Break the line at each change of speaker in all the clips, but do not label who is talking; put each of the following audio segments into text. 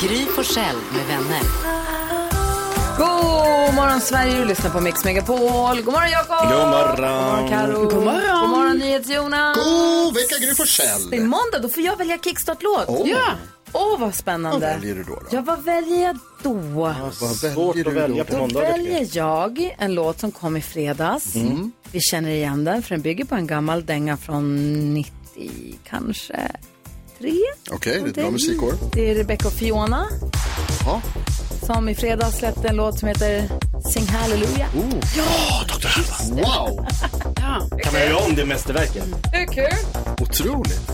Gry Forssell med vänner.
God morgon Sverige, du lyssnar på Mix Megapol. God morgon Jakob!
God morgon.
God morgon Karo. God morgon! God morgon NyhetsJonas!
God vecka Gry Forssell!
Det är måndag, då får jag välja kickstart-låt.
Åh.
Ja! Åh, vad spännande.
Vad väljer du då? då?
Ja, vad väljer jag då?
Vad
Svårt
väljer
att
du
välja
då?
på
Då
tycker jag.
väljer jag en låt som kom i fredags.
Mm.
Vi känner igen den, för den bygger på en gammal dänga från 90, kanske 3.
Okej, det är ett bra musikår.
Det är Rebecca och Fiona
Ja.
som i fredags släppte en låt som heter Sing Hallelujah.
Wow,
Kan man göra om det mästerverket?
Det är kul.
otroligt.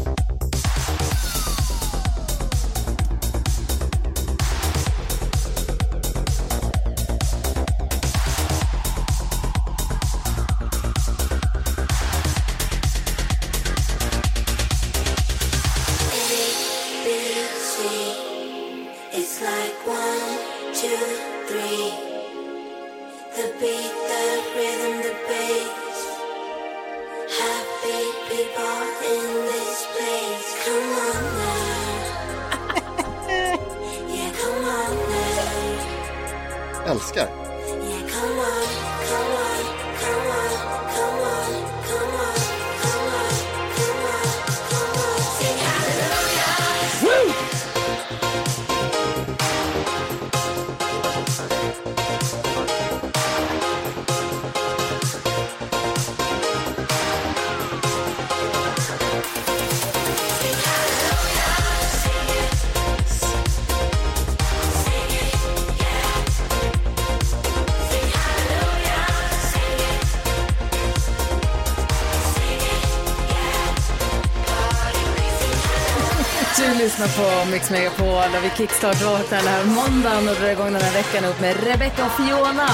Lyssnar på Mix Megapol och vi kickstart-låten den här måndagen och drar igång den här veckan upp med Rebecca och Fiona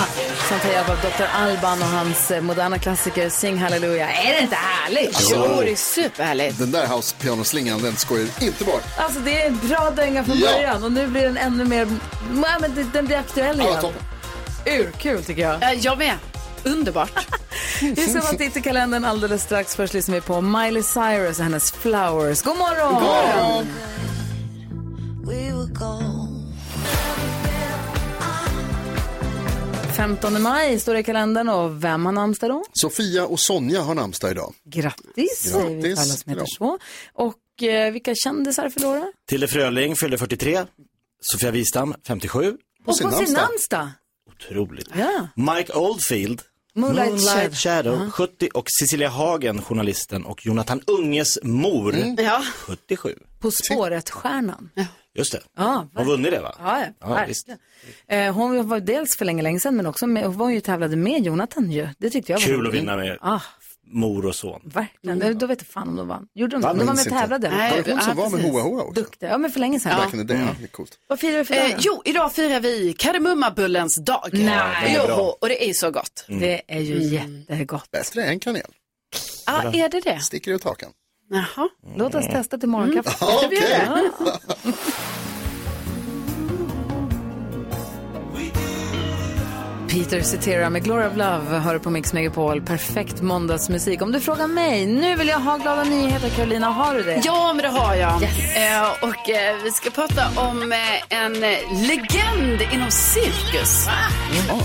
som tar hjälp av Dr. Alban och hans moderna klassiker Sing Hallelujah. Är det inte härligt?
Jo,
det är superhärligt.
Den där house-pianoslingan, den skojar inte bort.
Alltså det är en bra dänga från
Ja.
början och nu blir den ännu mer, ja, men den blir aktuell
Ja,
igen.
toppen.
Urkul tycker jag.
Eh, Jag med. Underbart.
Vi ska vara titta i kalendern alldeles strax. Först lyssnar vi på Miley Cyrus och hennes Flowers. God morgon! God morgon. 15 maj står det i kalendern och vem har namnsdag då?
Sofia och Sonja har namnsdag idag.
Grattis, säger vi
Grattis.
alla som heter så. Och eh, vilka kändisar förlorar?
Tilde Fröling fyllde 43. Sofia Wistam 57.
På
Och
sin
på sin
namnsdag.
namnsdag.
Otroligt.
Ja.
Mike Oldfield.
Moonlight Shadow.
Shadow 70 och Cecilia Hagen, journalisten och Jonathan Unges mor
Ja.
77.
På spåret-stjärnan.
Just det.
Ja,
Hon vunnit det va?
Ja,
Ja, visst.
Eh, hon var dels för länge, länge sedan men också med, hon var ju tävlade med Jonathan ju. Det tyckte jag var
Kul att vinna med
Ah,
mor och son.
verkligen.
Mm.
Då vet jag fan om de vann. Gjorde de
Va,
det? De var med och tävlade.
Nej,
Var det hon som
ja,
var med. Hoa Hoa också?
Duktiga. Ja, men för länge sedan.
Back in the day, ja. det är coolt.
Vad firar vi för?
Eh, jo, idag firar vi kardemummabullens dag.
Nej.
Jo, och det är så gott.
Det är ju jättegott.
Bättre än kanel.
Ja, är det det?
Sticker ut hakan.
Jaha.
Låt oss testa till morgonkaffet.
Okej.
Peter Cetera med Glory of Love hör på Mix Megapol. Perfekt måndagsmusik. Om du frågar mig, nu vill jag ha glada nyheter. Carolina, har du det?
Ja, men det har jag.
Yes.
Eh, och eh, vi ska prata om eh, en eh, legend inom cirkus. Ja,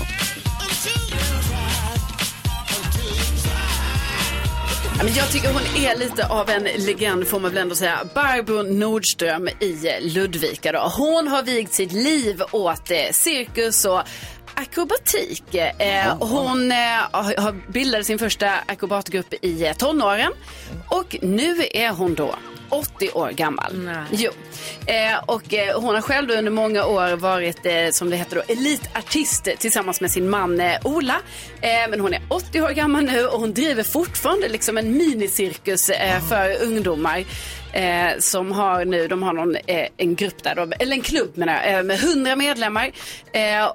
men jag tycker hon är lite av en legend får man väl ändå säga. Barbro Nordström i Ludvika. Då. Hon har vigt sitt liv åt eh, cirkus och akrobatik. Eh, hon eh, bildade sin första akrobatgrupp i eh, tonåren. Och nu är hon då 80 år gammal. Jo. Eh, och eh, hon har själv under många år varit, eh, som det heter då, elitartist tillsammans med sin man eh, Ola. Eh, men hon är 80 år gammal nu och hon driver fortfarande liksom en minicirkus eh, för ungdomar. Eh, som har nu, de har någon, eh, en grupp där, då, eller en klubb menar jag, eh, med 100 medlemmar.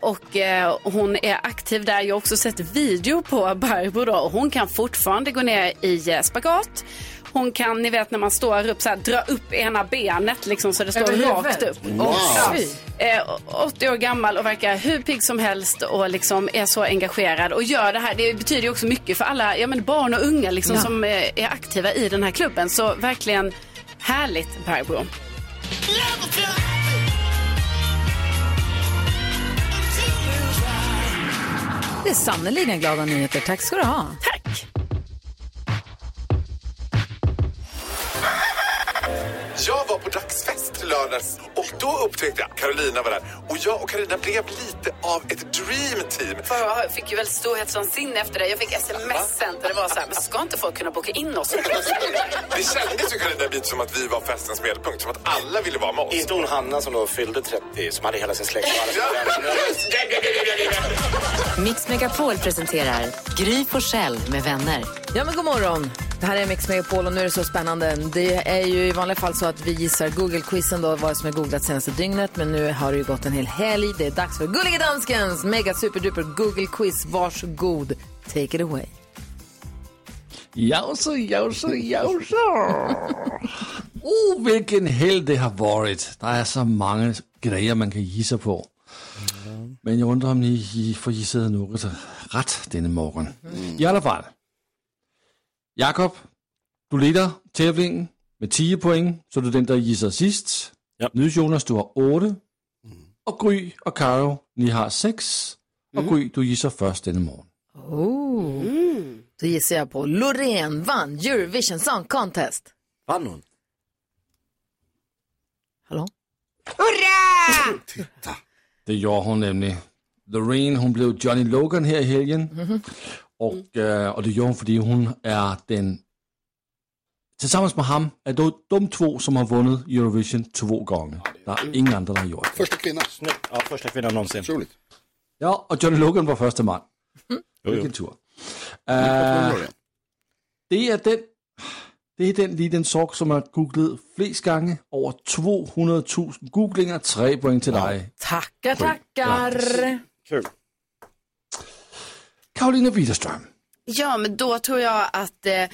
Och hon är aktiv där. Jag har också sett video på Barbro då och hon kan fortfarande gå ner i spagat. Hon kan, ni vet när man står upp så här, dra upp ena benet liksom så det står
Över
rakt upp.
Wow.
Och, ja,
Fy.
eh, 80 år gammal och verkar hur pigg som helst och liksom är så engagerad och gör det här. Det betyder ju också mycket för alla ja, men barn och unga liksom,
Ja.
som eh, är aktiva i den här klubben. Så verkligen härligt Barbro.
Det är sannerligen glada nyheter. Tack ska du ha.
Tack.
Jag var på dagsfest i lördags och då upptäckte jag Carolina var där och jag och Carolina blev lite av ett dream team.
Jag fick ju väl storhetsvansinne efter det. Jag fick sms sen där det var så här, men ska inte folk kunna boka in oss?
Det kändes ju Carolina bit som att vi var festens medelpunkt, som att alla ville vara med oss.
Inte hon Hanna som då fyllde 30, som hade hela sin släkt
Mix Megapol presenterar Gry Forssell med vänner.
Ja, men god morgon. Det här är Mix Megapol och nu är det så spännande. Det är ju i vanliga fall så att vi gissar Google-quizen då, vad som är googlat senaste dygnet. Men nu har det ju gått en hel helg. Det är dags för Gullige Danskens mega superduper Google-quiz. Varsågod, take it away.
Jausa, jausa, jausa. Oh, uh, vilken helg det har varit. Det är så många grejer, man kan gissa på. Men jag undrar om ni får gissat något rätt denna morgon. I alla fall. Jakob, du leder tävlingen med 10 poäng, så du är den, der gissar sist.
Ja.
Nu Jonas, du har 8. Och Gry och Karo, ni har 6. Och Gry, du gissar först denne morgen.
Oh. Då gissar jag på Loreen vann Eurovision Song Contest.
Vann hon?
Hallå?
Det gjorde hon nämligen. Loreen, hon blev Johnny Logan här i helgen. Och, øh, och det gjorde hon, fordi hon är den, tillsammans med ham, är då de två som har vunnit Eurovision två gånger. Det är ingen andra, der har gjort det.
Första kvinnan.
Ja, första kvinnan någonsin.
Otroligt.
Ja, och Johnny Logan var första man.
Jo.
Vilken tur. Uh, det är den, det är den liten sak som har googlet flest gånger. Over 200.000 googlinger. Tre poäng till dig.
Tackar, tackar.
Kul.
Karolina Widerström.
Ja, men då tror jag att eh,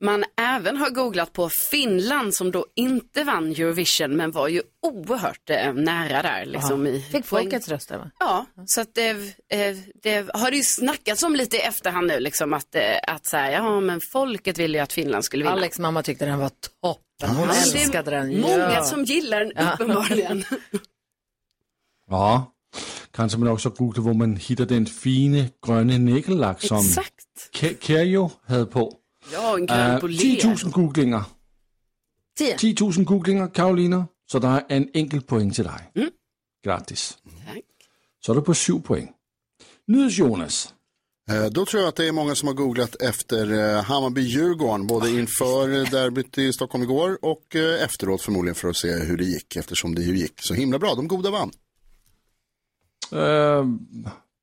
man även har googlat på Finland som då inte vann Eurovision men var ju oerhört eh, nära där. Liksom, i
Fick
poäng.
folkets röster va?
Ja, så att det, eh, det har det ju snackats om lite i efterhand nu liksom att, eh, att så här, ja men folket ville ju att Finland skulle vinna.
Alex mamma tyckte den var toppen. Hon älskade den.
Många
Ja.
som gillar den uppenbarligen.
Ja, kanske man också googlar var man hittar den fine gröna nägellack som. Ke- Kerio hade på.
Ja, en grön
Uh,
bolé.
10 000 googlinger.
10.
10 000 googlinger, Karolina. Så der er en enkelt point til dig.
Mm.
Gratis.
Tack.
Så er du på 7 point. Nydes Jonas.
Eh, Då tror jag att det är många som har googlat efter eh, Hammarby-Djurgården, både inför eh, derbyt i Stockholm igår och efteråt förmodligen för att se hur det gick, eftersom det ju gick så himla bra. De goda vann.
Øh,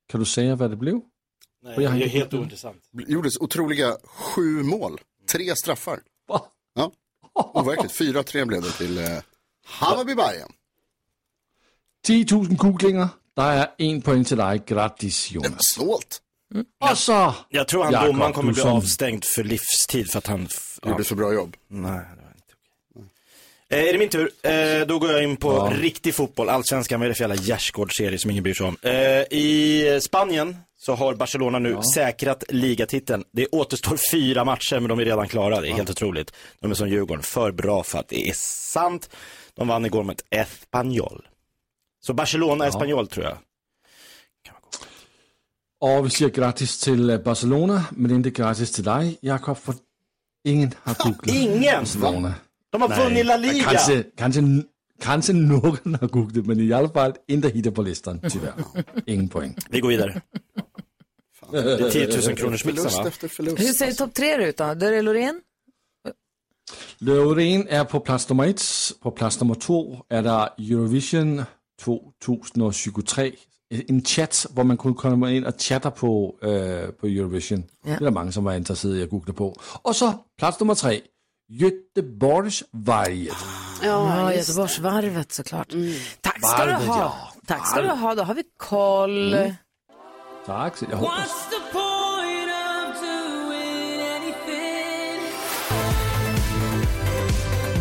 kan du säga vad det blev?
Nej, det är helt ointressant.
Gjordes otroliga sju mål, tre straffar.
Va?
Ja, overkligt. 4-3 blev det till eh, Hammarby-Bajen.
10 000 googlinger. Der er en point til dig. Gratis, Jonas.
Snålt.
Og så...
Jag tror han domaren kommer bli
som-
avstängd för livstid för att han... Ja.
Gjorde så bra jobb.
Nej, det var inte okej. Eh, är det min tur? Eh, då går jag in på riktig fotboll. Allsvenskan, vad är det för jävla gärdsgårdsserie som ingen bryr sig om? Eh, I Spanien så har Barcelona nu säkrat ligatiteln. Det återstår fyra matcher, men de är redan klara. Det är helt otroligt. De är som Djurgården, för bra för att det är sant. De vann igår mot Espanyol. Så Barcelona, Espanyol tror jag.
Og vi siger gratis til øh, Barcelona, men inte gratis til dig, Jakob, for ingen har googlet
ingen?
Barcelona.
De har vunnit La Liga!
Kanske, kanske, kanske någon har googlat, men i alla fall inte hittat på listan, tyvärr. Ingen poäng.
Vi går vidare. Det är 10 000 kronors mixen
Förlust
va?
efter förlust.
Hur ser topp tre ut då? Där är Loreen?
Loreen är på plats nummer ett. På plats nummer två är det Eurovision 2023. En chatt, där man kunde komma in och chatta på, eh, på Eurovision.
Ja.
Det är många som var intresserade i att googla på. Och så plats nummer tre. Göteborgsvarget.
Ja, Göteborgsvarvet såklart. Tack ska du
Varvet,
ha.
ja.
Tack ska du ha. Då har vi koll.
Mm. Tack, jag hoppas.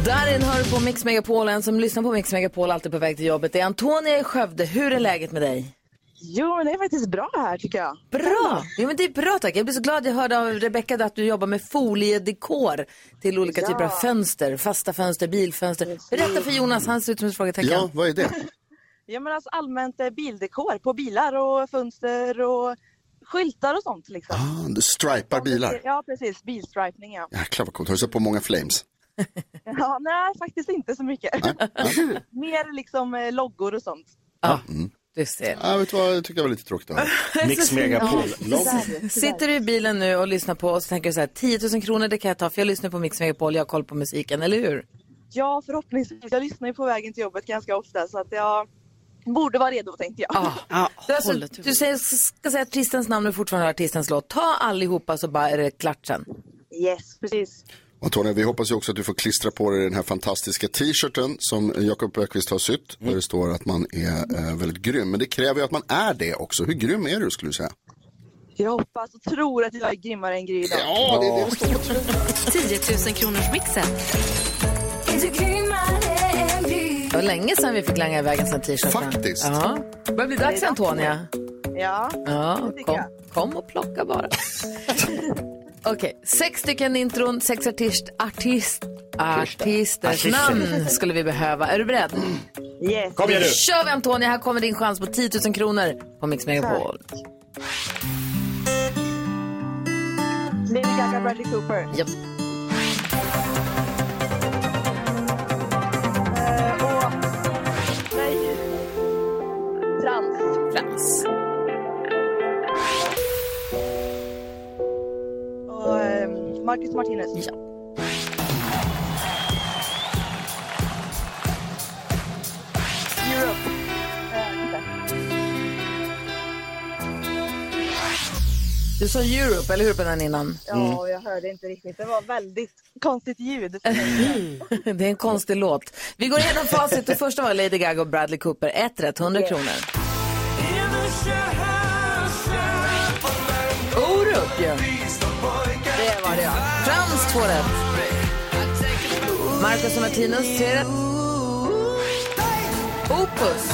Darin hör du på Mix Megapol. En som lyssnar på Mix Megapol alltid på väg till jobbet. Det är Antonia i Skövde. Hur är läget med dig?
Jo, men det är faktiskt bra här tycker jag.
Bra! Jo, men det är bra tack. Jag blir så glad jag hörde av Rebecka att du jobbar med foliedekor till olika
Ja.
typer av fönster. Fasta fönster, bilfönster. Berätta för Jonas, han ser ut som ett frågetecken.
Ja, vad är det?
Ja, men alltså allmänt eh, bildekor på bilar och fönster och skyltar och sånt liksom.
Ah, du stripar bilar.
Ja, precis. Bilstripning ja.
Jäklar vad coolt. Har du sett på många flames?
ja. Nej, faktiskt inte så mycket. Mer liksom eh, loggor och sånt.
Ja, du ser.
Ja, vet du vad, jag tycker det var lite tråkigt.
Mix Megapol.
Sitter du i bilen nu och lyssnar på oss och tänker du så här, 10 000 kronor det kan jag ta för jag lyssnar på Mix Megapol, jag har koll på musiken, eller hur?
Ja, förhoppningsvis. Jag lyssnar ju på vägen till jobbet ganska ofta så att jag borde vara redo tänkte jag.
Ja, du, alltså, du säger, ska säga artistens namn och fortfarande artistens låt. Ta allihopa så bara är det klart sen.
Yes, precis.
Och Antonija, vi hoppas ju också att du får klistra på dig den här fantastiska t-shirten som Jakob Ökvist har sytt. Där det står att man är eh, väldigt grym. Men det kräver ju att man är det också. Hur grym är du skulle du säga?
Jag hoppas och tror att jag är grymmare än Gry.
Ja, det är det det står.
10 000 kronors mixen.
Det var länge sedan vi fick langa iväg en sån t-shirt.
Faktiskt.
Ja. Det börjar bli dags Antonia.
Ja,
Ja, kom,
jag.
kom och plocka bara. Okej, sex stycken intron, sex artist, artist, artisters
Artister.
namn skulle vi behöva. Är du beredd?
Yes.
Kom igen
Nu kör vi Antonia, här kommer din chans på 10 000 kronor på Mix Megapol.
Lady Gaga, Bradley Cooper.
Japp.
Och... Nej. Frans.
Frans.
Marcus Martinez.
Ja.
Europe. Eh.
Du sa Europe, eller hur, på den innan?
Ja, jag hörde inte riktigt. Det var väldigt konstigt ljud.
Det är en konstig låt. Vi går igenom facit. Det första var Lady Gaga och Bradley Cooper. Ett rätt, 100 kronor. Två rätt. Marcus och Martinus tre rätt. Opus.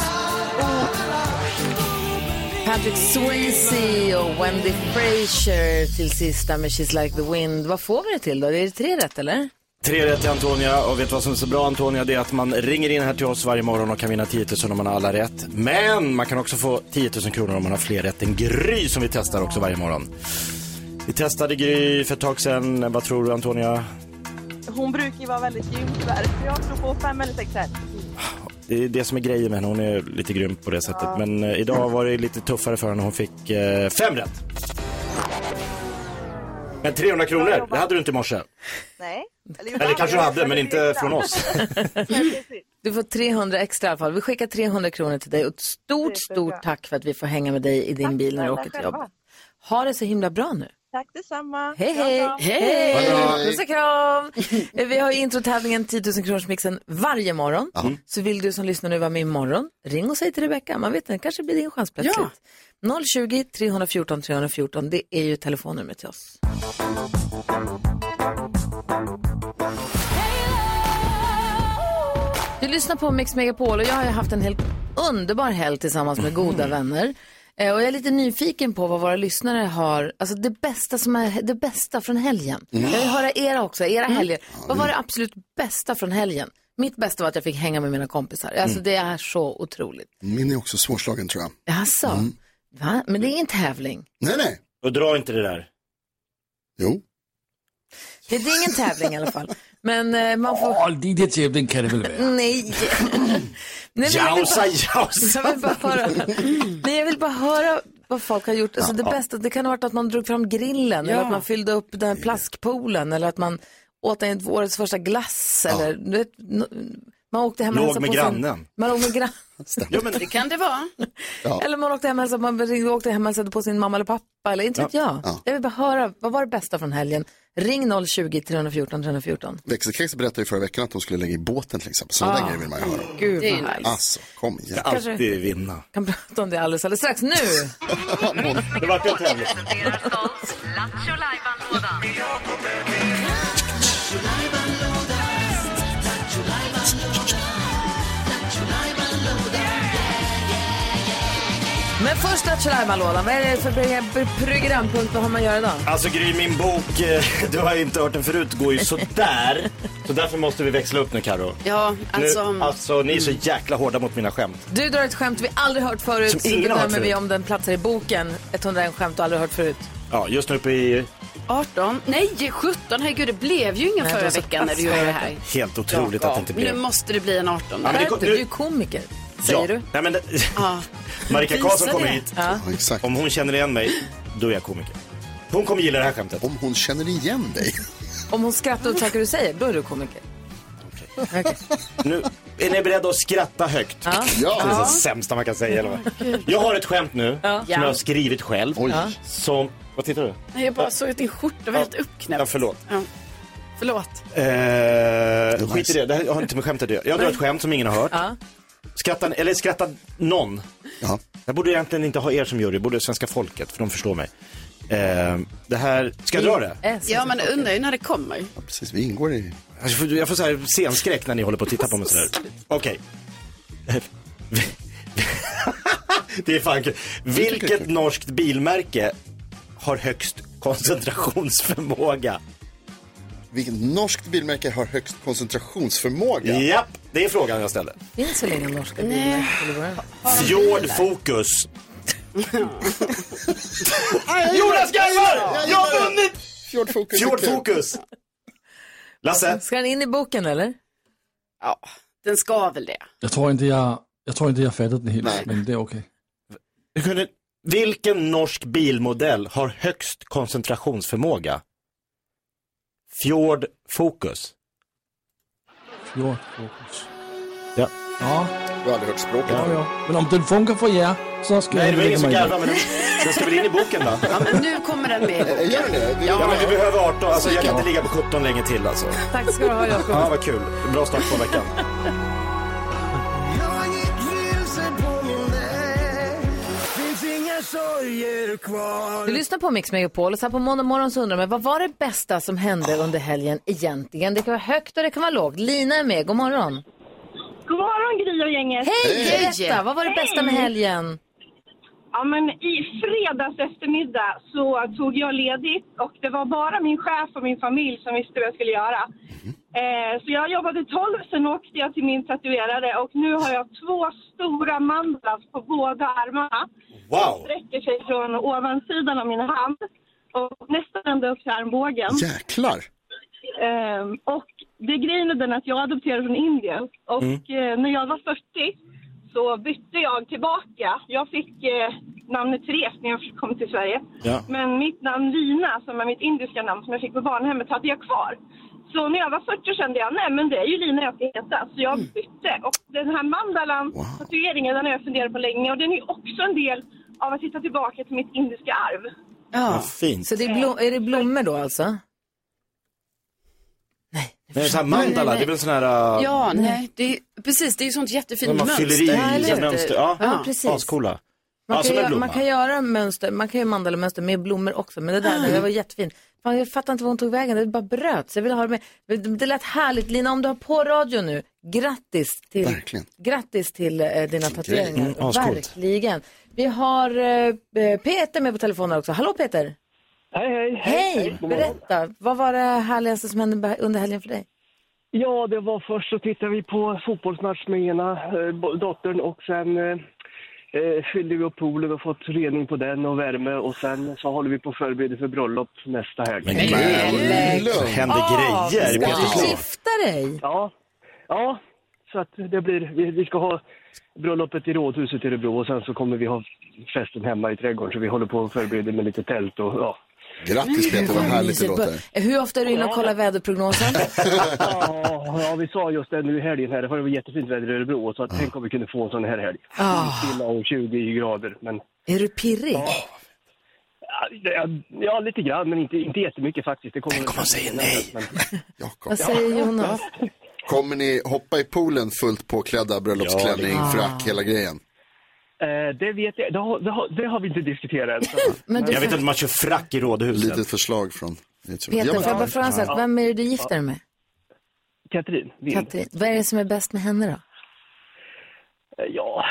Patrick Swayze och Wendy Frazier till sista med She's like the wind. Vad får vi det till då? Det är tre rätt eller?
Tre rätt till Antonia och vet du vad som är så bra Antonia? Det är att man ringer in här till oss varje morgon och kan vinna 10 000 om man har alla rätt. Men man kan också få 10 000 kronor om man har fler rätt än Gry som vi testar också varje morgon. Vi testade Gry för ett tag sedan. Vad tror du Antonia?
Hon brukar ju vara väldigt grym tyvärr. Så jag tror på fem eller sex här.
Det är det som är grejen med henne. Hon är lite grym på det sättet. Men eh, idag var det lite tuffare för henne. Hon fick eh, fem rätt. Men 300 kronor, det hade du inte i morse.
Nej.
Eller kanske du hade, men inte från oss.
Du får 300 extra i alla fall. Vi skickar 300 kronor till dig och ett stort, stort tack för att vi får hänga med dig i din bil när du åker till jobbet. Ha det så himla bra nu.
Tack detsamma.
Hej, hej! Hej! Puss och kram! Vi har ju introtävlingen 10 000 kronors mixen varje morgon. Så vill du som lyssnar nu vara med imorgon, ring och säg till Rebecka. Man vet inte, det kanske blir din chans plötsligt. 020 314 314, det är ju telefonnumret till oss. Du lyssnar på Mix Megapol och jag har haft en helt underbar helg tillsammans med goda vänner. Eh, Och jag är lite nyfiken på vad våra lyssnare har, alltså det bästa som är det bästa från helgen. Jag vill höra era också, era helger. Vad var det absolut bästa från helgen? Mitt bästa var att jag fick hänga med mina kompisar. Alltså det är så otroligt.
Min är också svårslagen tror jag.
Alltså, va? Men det är ingen tävling.
Nej, nej.
Och dra inte det där.
Jo.
Det är ingen tävling i alla fall. Men eh, man får...
Åh, lite tävling kan det väl vara?
Nej. Nej men jag vill
Jausa,
bara-
jausa.
Jag vill bara höra, nej, jag vill bara höra vad folk har gjort. Alltså det bästa, det kan ha varit att man drog fram grillen eller
Ja.
att man fyllde upp den här plaskpoolen eller att man åt en årets första glass eller vet, man åkte hem och
Låg med
på
grannen.
Sin, man låg med grannen.
Ja, men
Det kan det vara.
Eller man åkte hem och hälsade, man åkte hem och hälsade på sin mamma eller pappa eller inte vet jag. Jag vill bara höra, vad var det bästa från helgen? Ring 020-314 314.
Växelkex berättade ju förra veckan att de skulle lägga i båten till exempel. Sådana
Ah.
grejer vill man ju höra.
Gud
Det är
vad härligt.
Alltså, kom igen.
Kanske-
alltid vinna.
kan prata om det alldeles, alldeles strax. Nu!
Det vart ju en tävling.
Först Lattjo-lajban-lådan, vad är det för pro- programpunkt, vad har man att göra idag?
Alltså Gry, min bok, eh, du har ju inte hört den förut, går ju sådär. Så därför måste vi växla upp nu Karo.
Ja, alltså.
Nu, alltså ni är så jäkla hårda mot mina skämt.
Du drar ett skämt vi aldrig hört förut,
Som
så
ingen har hört
bedömer vi om den platsar i boken. 101 skämt du aldrig hört förut.
Ja, just nu uppe i
18, nej 17, herregud det blev ju inga
Nej,
förra
så
veckan när du gjorde det här.
helt otroligt att det inte
Nu
blev.
måste det bli en 18.
Ja, men det kom-
Du är ju komiker, säger du.
Nej, men det,
Ja.
Marika Karlsson kommer hit.
Ja.
Ja, exakt.
Om hon känner igen mig, då är jag komiker. Hon kommer gilla det här skämtet.
Om hon känner igen dig.
Om hon skrattar åt saker du säger, då är du komiker. Okej.
Nu, är ni beredda att skratta högt?
Ja.
Ja.
Det är det sämsta man kan säga. Eller vad? Jag har ett skämt nu, som jag har skrivit själv.
Oj.
Som, vad tittar du?
Nej, Jag bara såg att din skjorta var helt uppknäppt.
Ja, förlåt.
Ja. Förlåt.
Eh, skit i det, det här har inte med skämtet att göra. Jag drar ett skämt som ingen har hört.
Ja.
Skrattar, eller skrattar någon?
Ja.
Jag borde egentligen inte ha er som jury, jag borde svenska folket, för de förstår mig. Eh, det här, ska jag dra det?
S.
Ja, men undrar ju när det kommer.
Ja, precis, vi ingår i...
Jag får, jag får så här scenskräck när ni håller på att titta på mig sådär. Okej. det är fan kul. Vilket norskt bilmärke har högst koncentrationsförmåga?
Vilket norskt bilmärke har högst koncentrationsförmåga?
Japp, det är frågan jag ställer.
Finns väl inga norska bilmärken?
Fjord Focus. Jonas garvar! Jag har vunnit!
Fjord Focus.
Fjord Focus. Lasse?
Ska den in i boken eller?
Ja, den ska väl det.
Jag tror inte jag, jag, tror inte jag fattat den helt,
Nej.
men det är okej.
Kunde- Vilken norsk bilmodell har högst koncentrationsförmåga? Fjord Focus.
Fjord Focus.
Ja.
Ja,
Du har aldrig hört språket.
ja, ja. Men om den funkar för er så ska
Nej,
jag
det var ingen
lägga
som
mig i
garvade, men den, ska väl in i boken då?
Ja, men nu kommer den med.
Eh, Gör den det? det?
Ja, men vi behöver 18, alltså jag kan inte ligga på 17 länge till alltså.
Tack ska du ha Jakob.
Ja, vad kul. Bra start på veckan.
Du lyssnar på Mix Megapol och så här på måndag morgon så undrar man vad var det bästa som hände under helgen egentligen? Det kan vara högt och det kan vara lågt. Lina är med, god morgon.
God morgon Gry och gänget.
Hej!
Hej!
Berätta, vad var det bästa med helgen?
Ja, men I fredags eftermiddag så tog jag ledigt och det var bara min chef och min familj som visste vad jag skulle göra. Eh, så jag jobbade 12, sen åkte jag till min tatuerare och nu har jag två stora mandlas på båda armarna.
Wow!
sträcker sig från ovansidan av min hand och nästan ända upp till armbågen.
Jäklar.
Ehm, och det grejen är den att jag adopterade från Indien och eh, när jag var 40 så bytte jag tillbaka. Jag fick eh, namnet Therese när jag kom till Sverige.
Ja.
Men mitt namn Lina, som är mitt indiska namn som jag fick på barnhemmet, hade jag kvar. Så när jag var 40 kände jag, nej men det är ju Lina jag ska heta. Så jag bytte. Och den här mandalan, tatueringen, den har jag funderat på länge. Och den är ju också en del av att hitta tillbaka till mitt indiska arv.
Ja.
Så det är, blom, är det blommor då alltså?
Det är så här mandala, det är väl sån här... Uh,
Ja, nej, det är, precis, det är ju sånt jättefint
man
mönster.
fyller i
hur?
mönster. Ja,
Ja, precis.
ascoola.
Man,
Ja,
kan göra, man kan göra mönster, man kan göra mandalamönster med blommor också. Men det där, det var jättefint. Fan, jag fattar inte var hon tog vägen, det bara bröt. Så jag vill ha det med. Det- lät härligt. Lina, om du har på radio nu, grattis till,
Verkligen.
grattis till eh, dina tatueringar.
Mm.
Verkligen. Vi har eh, Peter med på telefonen också. Hallå Peter!
Hej, hej.
Hej! Berätta, vad var det härligaste som hände under helgen för dig?
Ja, det var först så tittade vi på fotbollsmatch med ena eh, dottern och sen eh, eh, fyllde vi upp poolen och fått rening på den och värme och sen så håller vi på att förbereda för bröllop nästa helg.
Men gud, det händer grejer i
Ska du gifta dig?
Ja, ja, så att det blir, vi, vi ska ha bröllopet i Rådhuset i Örebro och sen så kommer vi ha festen hemma i trädgården så vi håller på att förbereda med lite tält och ja.
Grattis Peter, vad härligt det låter.
Hur ofta är du inne och kollar väderprognosen?
Ja, vi sa just det nu i helgen här, det var jättefint väder i Örebro, så att tänk om vi kunde få en sån här helg.
Ah.
Stilla och 20 grader, men
Är du pirrig?
ja, lite grann, men inte, inte jättemycket faktiskt. Det kommer tänk om man säger nej. Men...
Vad säger Jonas?
Kommer ni hoppa i poolen fullt påklädda, bröllopsklänning,
Ja, det-
frack, hela grejen?
Eh, det vet jag, det har, det har, det har vi inte diskuterat.
Men du-
Jag vet att man kör frack i rådhuset.
Litet förslag från...
Peter, får jag bara fråga en sak? Vem är det du gifter dig med?
Katrin.
Katrin. Vad är det som är bäst med henne då?
Eh, Ja,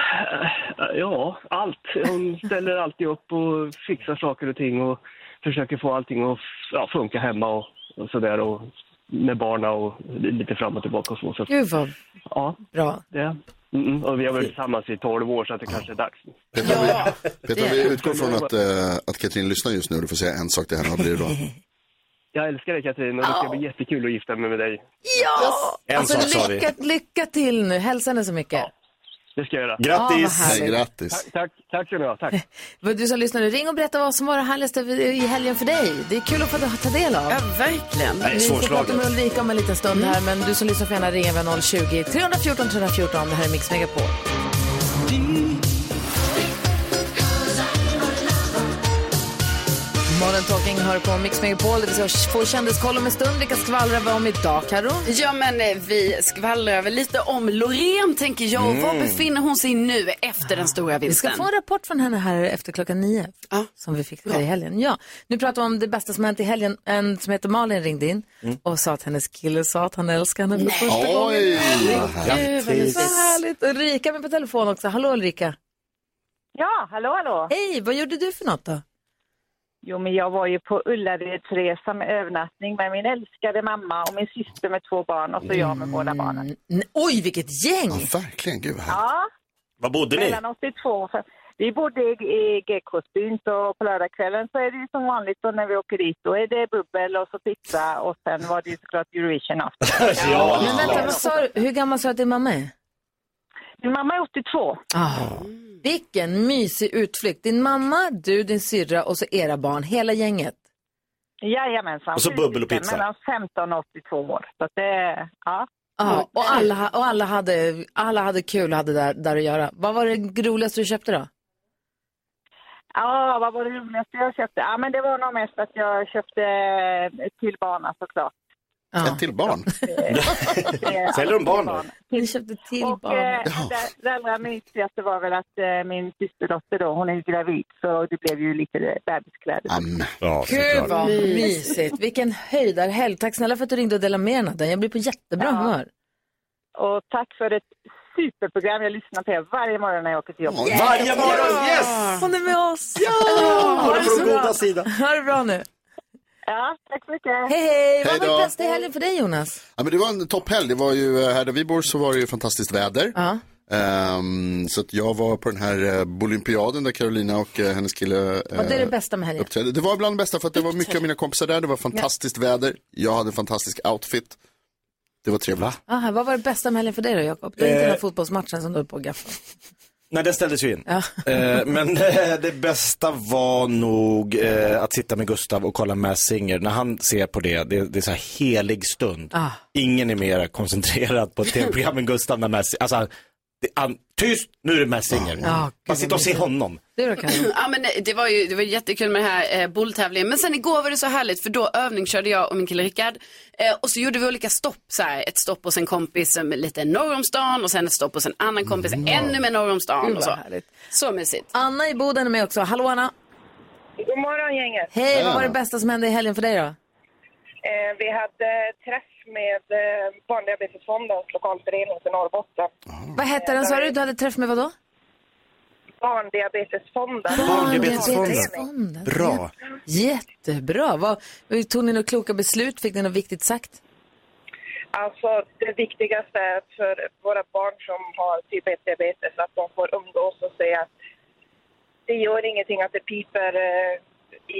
eh, ja, allt. Hon ställer alltid upp och fixar saker och ting och försöker få allting att ja, funka hemma och, och sådär och med barna och lite fram och tillbaka och så. så
Gud vad
ja,
bra.
det. Mm, och vi har varit tillsammans i 12 år så att det kanske är dags.
Peter, vi utgår från att, eh, att Katrin lyssnar just nu. Du får säga en sak till henne, vad blir det då?
Jag älskar dig Katrin och det ska bli jättekul att gifta mig med dig.
Ja!
En
alltså,
vi.
lycka, lycka till nu. Hälsa henne så mycket.
Det ska jag göra.
Grattis. Ja, härligt.
Nej, grattis.
Tack, tack, tack ska ni ha. Tack.
Vad Du som lyssnar, ring och berätta vad som var det härligaste i helgen för dig. Det är kul att få ta del av.
Ja, verkligen.
Vi ska prata med Ulrika om en liten stund här, men du som lyssnar får gärna ringa via 020 314 314. Det här är Mix Megapol. Modern Talking hör på Mix Megapol, det vill säga få kändiskoll om en stund. Vilka skvallrar vi om idag, Karo?
Ja, men eh, vi skvallrar väl lite om Loreen, tänker jag.
Mm.
Var befinner hon sig nu efter den stora
Vi ska
vinsten?
få en rapport från henne här efter klockan nio. Som vi fick här i helgen. Ja, nu pratar vi om det bästa som hänt i helgen. En som heter Malin ringde in och sa att hennes kille sa att han älskar henne för första
Oj,
gången.
vad
Gud, vad så härligt. Ulrika med på telefon också. Hallå Ulrika.
Ja, hallå, hallå.
Hej, vad gjorde du för något då?
Jo, men jag var ju på Ullaredsresa med övernattning med min älskade mamma och min syster med två barn och så jag med båda barnen.
N- Oj, vilket gäng!
Ja, verkligen, gud vad.
Ja,
Var bodde ni?
mellan 82 och fem- Vi bodde i, i GK-byn så på lördagskvällen så är det ju som vanligt då när vi åker dit. Då är det bubbel och så pizza och sen var det ju såklart Eurovision after.
Ja.
Men vänta, vad sa du? hur gammal sa du att din mamma är?
Min mamma är 82.
Ah, vilken mysig utflykt. Din mamma, du, din syrra och så era barn, hela gänget.
Jajamensan.
Och så bubbel och pizza.
Mellan 15 och 82 år. Så att det, ja.
Ja, och alla, och alla, hade, alla hade kul och hade där, där att göra. Vad var det roligaste du köpte då?
Ja, vad var det roligaste jag köpte? Ja, men det var nog mest att jag köpte till barnen såklart.
Ett till barn?
Eh,
Säljer de barn nu?
Ni köpte till
och,
barn.
Eh, det, det allra mysigaste var väl att eh, min systerdotter då, hon är gravid så det blev ju lite bebiskläder.
Ja,
Gud vad mysigt. Vilken höjdarhelg. Tack snälla för att du ringde och delade med dig. Natten. Jag blir på jättebra
Ja.
humör.
Och tack för ett superprogram. Jag lyssnar på er varje morgon när jag åker till jobbet.
Yes!
Varje morgon, yes!
Hon är med oss!
Ja!
Ha det
På den goda sidan.
Ha det bra nu.
Ja, tack så mycket.
Hej, hej! Vad
Hej
var
då.
det bästa i helgen för dig, Jonas?
Ja, men det var en topphelg. Det var ju, eh, här där vi bor så var det ju fantastiskt väder.
Ja.
Ehm, så att jag var på den här uh, Bolympiaden där Carolina och eh, hennes kille
Var det det bästa med helgen?
uppträdde. Det var bland det bästa för att det var mycket av mina kompisar där. Det var fantastiskt väder. Jag hade en fantastisk outfit. Det var trevligt.
Aha, vad var det bästa med helgen för dig då, Jakob? Det var inte
Eh.
den här fotbollsmatchen som du höll på att gaffa.
Nej, den ställdes ju in.
Ja.
Eh, men eh, det bästa var nog eh, att sitta med Gustav och kolla Mass Singer. När han ser på det, det, det är så här helig stund.
Ah.
Ingen är mer koncentrerad på ett tv-program än Gustav när Mass alltså, han, Tyst, nu är det Mass Singer.
Ja,
Bara sitta och se honom.
Du då, Karin?
Ja, men det var ju det var jättekul med den här eh, bolltävlingen. Men sen igår var det så härligt för då övningskörde jag och min kille Rickard. Eh, och så gjorde vi olika stopp så här. Ett stopp hos en kompis som är lite norr om stan och sen ett stopp hos en annan kompis ännu mer norr om stan.
Gud,
och så.
härligt.
så mysigt.
Anna i Boden är med också. Hallå Anna!
God morgon gänget.
Hej, vad var det bästa som hände i helgen för dig då?
Eh, vi hade träff med eh, Barndiabetesfondens lokalförening för Norrbotten.
Vad hette den sa du? Du hade träff med vad då?
Barndiabetesfonden.
Barndiabetesfonden.
Bra.
Jättebra. Vad, tog ni några kloka beslut? Fick ni något viktigt sagt?
Alltså det viktigaste är för våra barn som har typ 1 diabetes att de får umgås och se att det gör ingenting att det piper eh,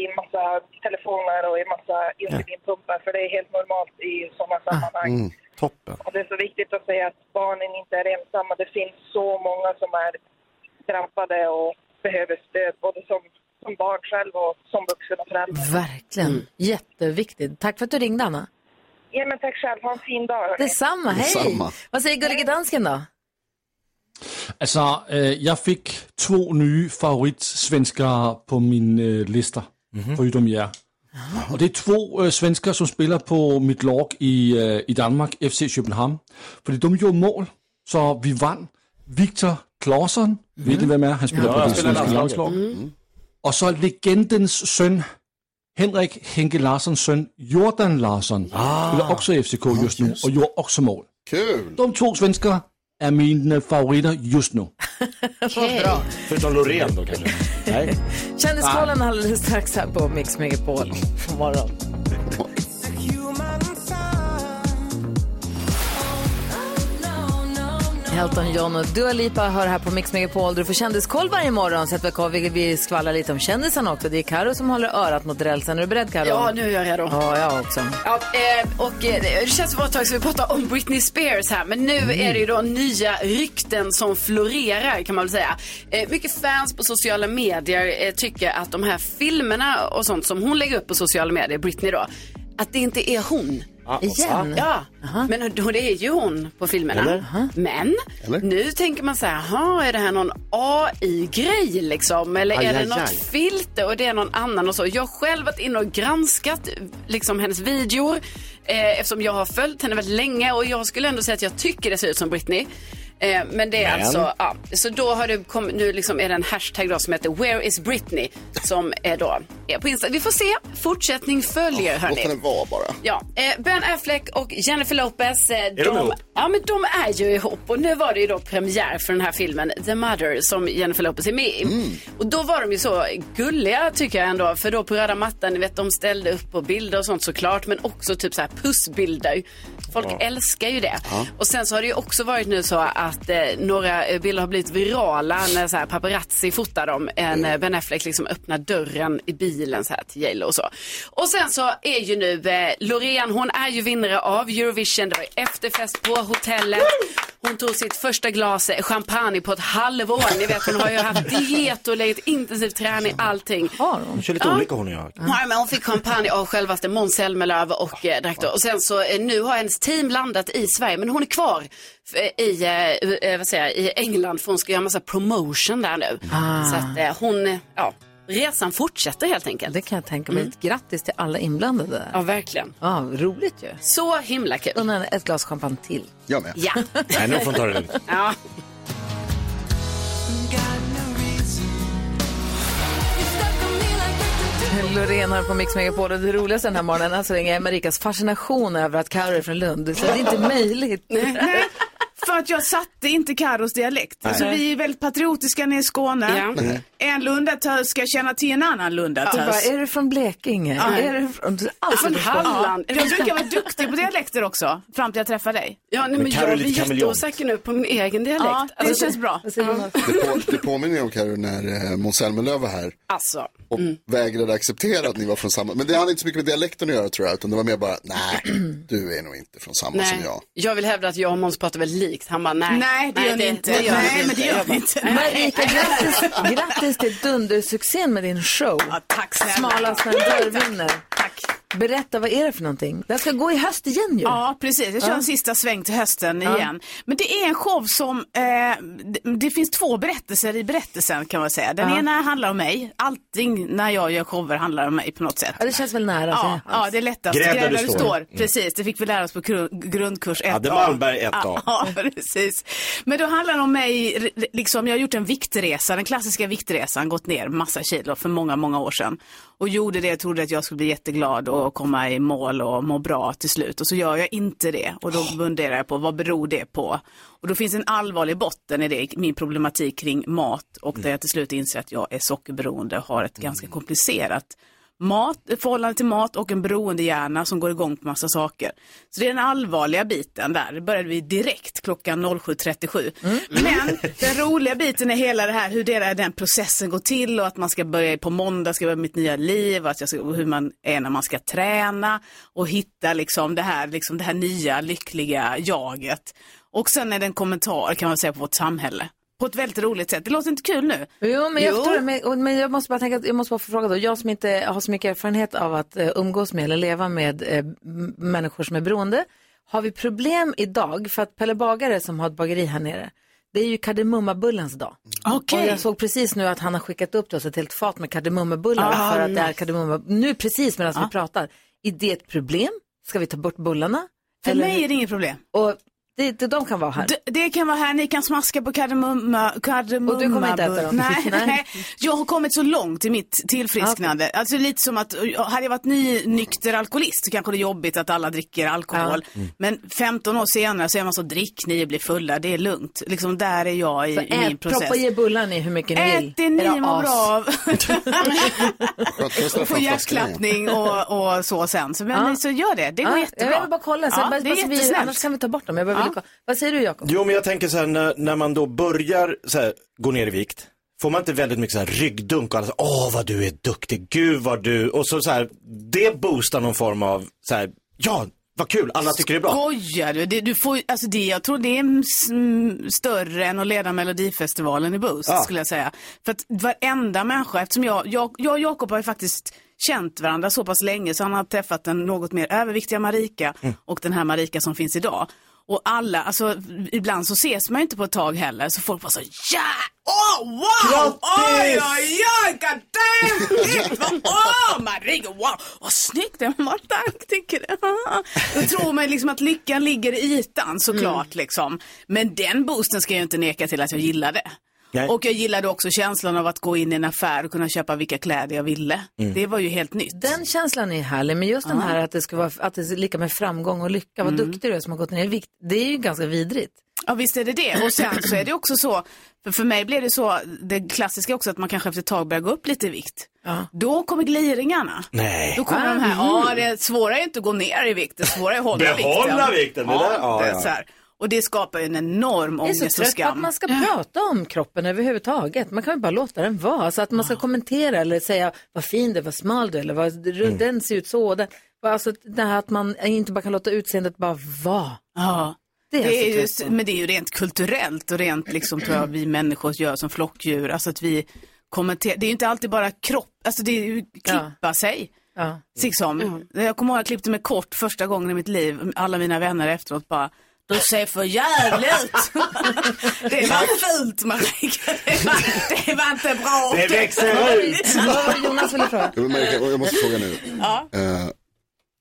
i massa telefoner och i massa insulinpumpar för det är helt normalt i sådana sammanhang.
Mm, toppen.
Och det är så viktigt att säga att barnen inte är ensamma. Det finns så många som är drabbade och behöver stöd, både som
som barn själv och som vuxen och förälder.
Verkligen. Jätteviktigt. Tack för att du ringde, Anna.
Ja, men tack själv. Ha en fin dag. hörni.
Detsamma. Hej!
Detsamma.
Vad säger gullige dansken då?
Altså, øh, jeg fik to nye favoritsvenskere på min øh, lister, förutom jer. Og det er to øh, svenskere, som spiller på mit lag i, øh, i Danmark, FC København. Fordi de gjorde mål, så vi vandt. Victor Claesson, ved I hvem er? Han spiller
Ja,
på det svenske
landslaget.
landslag. Og så legendens søn, Henrik Henke Larssons søn, Jordan Larsson, ah. spiller også i FCK just nu, og gjorde også mål.
Kul!
De to svenskere er mine favoritter just nu.
Bra.
Förutom Loreen då kanske? Nej.
Kändiskollen alldeles strax här på Mix Megapol. God morgon. Elton John och Dua Lipa hör här på Mix Megapol. Du får kändiskoll varje morgon. Så att vi, vi, skvallrar lite om kändisarna också. Det är Karo som håller örat mot rälsen. Är du beredd Karo?
Ja, nu är jag redo.
Ja, jag också.
Ja, eh, och eh, det känns som som vi pratar om Britney Spears här, men nu är det ju då nya rykten som florerar kan man väl säga. Eh, mycket fans på sociala medier tycker att de här filmerna och sånt som hon lägger upp på sociala medier, Britney då, att det inte är hon.
Ja,
Igen?
Ja, men då, det är ju hon på filmerna.
Eller?
Men
Eller?
nu tänker man så här, är det här någon AI-grej liksom? Eller
Aj,
är det
aj,
något
aj.
filter och det är någon annan och så. Jag har själv varit inne och granskat liksom hennes videor eh, eftersom jag har följt henne väldigt länge och jag skulle ändå säga att jag tycker det ser ut som Britney. Eh, men det är
Men?
alltså, ja, så då har det kommit, nu liksom är det en hashtag då som heter Where is Britney? Som är då, är på Insta. Vi får se, fortsättning följer
Låt
hörni.
henne vara bara.
Ja, eh, Ben Affleck och Jennifer Lopez. Eh,
de ihop?
Ja, men de är ju ihop. Och nu var det ju då premiär för den här filmen The Mother som Jennifer Lopez är med i.
Mm.
Och då var de ju så gulliga tycker jag ändå. För då på röda mattan, ni vet de ställde upp på bilder och sånt såklart. Men också typ så här pussbilder. Folk älskar ju det. Och sen så har det ju också varit nu så att eh, några eh, bilder har blivit virala när så här paparazzi fotar dem. En eh, Ben Affleck liksom öppnar dörren i bilen så här till J och så. Och sen så är ju nu eh, Loreen, hon är ju vinnare av Eurovision. Det var efterfest på hotellet. Hon tog sitt första glas champagne på ett halvår. Ni vet hon har ju haft diet och legat intensiv träning, allting.
De kör lite
Ja.
olika hon och jag.
Nej, men hon fick champagne av självaste Måns Zelmerlöw och eh, då. Och sen så eh, nu har hennes team landat i Sverige, men hon är kvar eh, i, eh, eh, vad säger jag, i England för hon ska göra massa promotion där nu.
Ah.
Så att eh, hon, ja, resan fortsätter helt enkelt.
Det kan jag tänka mig. Grattis till alla inblandade där.
Ja, verkligen.
Ja, roligt ju.
Så himla kul.
Henne ett glas champagne till.
Jag med.
Ja.
Nej, nu får hon ta det lugnt.
ja.
Loreen här på Mix Megapol och det roligaste den här morgonen än så länge är Marikas fascination över att Carro är från Lund. Så det är inte möjligt.
Att jag satte inte Carros dialekt. Alltså, vi är väldigt patriotiska nere i Skåne.
Ja. Nej.
En lundatös ska känna till en annan lundatös.
bara, är du från Blekinge?
Ja.
Är du från, alltid
Från Halland.
Ja.
Jag brukar vara duktig på dialekter också, fram till jag träffar dig.
Ja, nej, men,
Men
jag blir jätteosäker nu på min egen dialekt.
Ja, det
Alltså,
känns bra.
Det, på, det påminner om Carro när eh, Måns Zelmerlöw var här
Alltså.
och vägrade acceptera att ni var från samma. Men det hade inte så mycket med dialekten att göra tror jag, utan det var mer bara, nej, du är nog inte från samma som
Nej,
jag.
jag vill hävda att jag och Måns pratar väldigt likt. Han bara, nej.
Nej, det gör ni inte.
det gör
Nej, men det gör ni inte.
Marika, grattis, grattis till dundersuccén med din show.
tack snälla.
Smalast när en dörr vinner. Berätta, vad är det för någonting? Den ska gå i höst igen ju.
Ja, precis. Jag kör
Ja.
en sista sväng till hösten
Ja.
igen. Men det är en show som, eh, det, det finns två berättelser i berättelsen kan man säga. Den
Ja.
ena handlar om mig. Allting när jag gör shower handlar om mig på något sätt.
Ja, det känns väl nära.
Ja,
så.
ja, det är lättast.
Gräv där du står. Mm.
Precis, det fick vi lära oss på gru- grundkurs 1A.
Adde Malmberg 1A.
Ja, precis. Men då handlar det om mig, liksom, jag har gjort en viktresa, den klassiska viktresan, gått ner massa kilo för många, många år sedan. Och gjorde det, trodde att jag skulle bli jätteglad och komma i mål och må bra till slut. Och så gör jag inte det. Och då funderar jag på, vad beror det på? Och då finns en allvarlig botten i det, min problematik kring mat. Och där jag till slut inser att jag är sockerberoende och har ett ganska komplicerat mat, förhållande till mat och en beroendehjärna som går igång på massa saker. Så det är den allvarliga biten där. Det började vi direkt klockan 07.37. Men den roliga biten är hela det här hur det är, den processen går till och att man ska börja på måndag, ska börja mitt nya liv att jag ska, hur man är när man ska träna och hitta liksom det här, liksom det här nya lyckliga jaget. Och sen är det en kommentar kan man säga på vårt samhälle. På ett väldigt roligt sätt. Det låter inte kul nu.
Jo, men jag förstår det. Men, men jag måste bara tänka, jag måste bara få fråga då. Jag som inte har så mycket erfarenhet av att eh, umgås med eller leva med eh, människor som är beroende. Har vi problem idag? För att Pelle Bagare som har ett bageri här nere, det är ju kardemummabullens dag.
Okej.
Och jag såg precis nu att han har skickat upp till oss ett helt fat med kardemummabullar
Ah,
för att det är kardemumma. Nu precis medan
Ja.
vi pratar. Är det ett problem? Ska vi ta bort bullarna?
För
Eller-
mig är det inget problem.
Och det, det, de kan vara här.
Det, det kan vara här, ni kan smaska på kardemumma, kardemumma
Och du kommer inte äta dem?
Nej,
Nej.
jag har kommit så långt i mitt tillfrisknande. Alltså lite som att, hade jag varit ny nykter alkoholist så kanske det är jobbigt att alla dricker alkohol. Men 15 år senare så är man så drick ni blir fulla, det är lugnt. Liksom där är jag i,
Så
i min
ät,
process.
proppa i bullar ni hur mycket ni vill.
Ät det ni mår bra av. Och få hjärtklappning och, och så sen. Så, men,
Ja.
så gör det, det går
Ja,
jättebra.
Jag vill bara kolla, så
Ja,
bara,
det är
bara så vi, annars kan vi ta bort dem. Jag kolla. Vad säger du Jakob?
Jo, men jag tänker så här, när, när man då börjar så här, gå ner i vikt, får man inte väldigt mycket så här ryggdunk och alla så åh vad du är duktig, gud vad du, och så, så här, det boostar någon form av, så här, ja, vad kul, alla tycker det är bra.
Skojar du? Det, du får, alltså det, jag tror det är mm, större än att leda Melodifestivalen i Boost
Ja.
skulle jag säga. För att varenda människa, eftersom jag, jag, jag och Jakob har ju faktiskt känt varandra så pass länge så han har träffat den något mer överviktiga Marika
Mm.
och den här Marika som finns idag. Och alla, alltså ibland så ses man ju inte på ett tag heller så folk bara så ja, åh wow,
Grattis!
oj oj oj, god damn, vad- åh Marika, wow, vad snyggt, men vad tack tycker du. Då tror man liksom att lyckan ligger i ytan såklart liksom. Men den boosten ska jag ju inte neka till att jag gillade.
Nej.
Och jag gillade också känslan av att gå in i en affär och kunna köpa vilka kläder jag ville.
Mm.
Det var ju helt nytt.
Den känslan är härlig, men just den
Ja.
här att det ska vara att det är lika med framgång och lycka, vad
Mm.
duktig du är som har gått ner i vikt, det är ju ganska vidrigt.
Ja visst är det det. Och sen så är det också så, för, för mig blev det så, det klassiska också att man kanske efter ett tag börjar gå upp lite i vikt. Då kommer gliringarna.
Nej.
Då kommer de här, ja det svåra är inte att gå ner i vikt, det svåra är att hålla
Behålla
vikten.
vikten, det där- ja,
det är
ja.
så här. Och det skapar ju en enorm
Jag är så
ångest och
trött att
skam.
man ska prata om kroppen överhuvudtaget. Man kan ju bara låta den vara. Alltså att man ska kommentera eller säga vad fin är, vad smal du eller vad
Mm.
den ser ut så. Den, alltså det här att man inte bara kan låta utseendet bara vara.
Ja.
Det är
Det är
så
just, men det är ju rent kulturellt och rent liksom tror jag vi människor gör som flockdjur. Alltså att vi kommenterar, det är ju inte alltid bara kropp, alltså det är ju klippa sig.
Ja.
Liksom. Jag kommer ihåg att jag klippte mig kort första gången i mitt liv. Alla mina vänner efteråt bara, du ser för jävligt ut. det var fult Marika, det var, det var inte bra.
Det växer ut.
Jonas ville fråga?
Jag, måste fråga nu.
Ja.
Eh,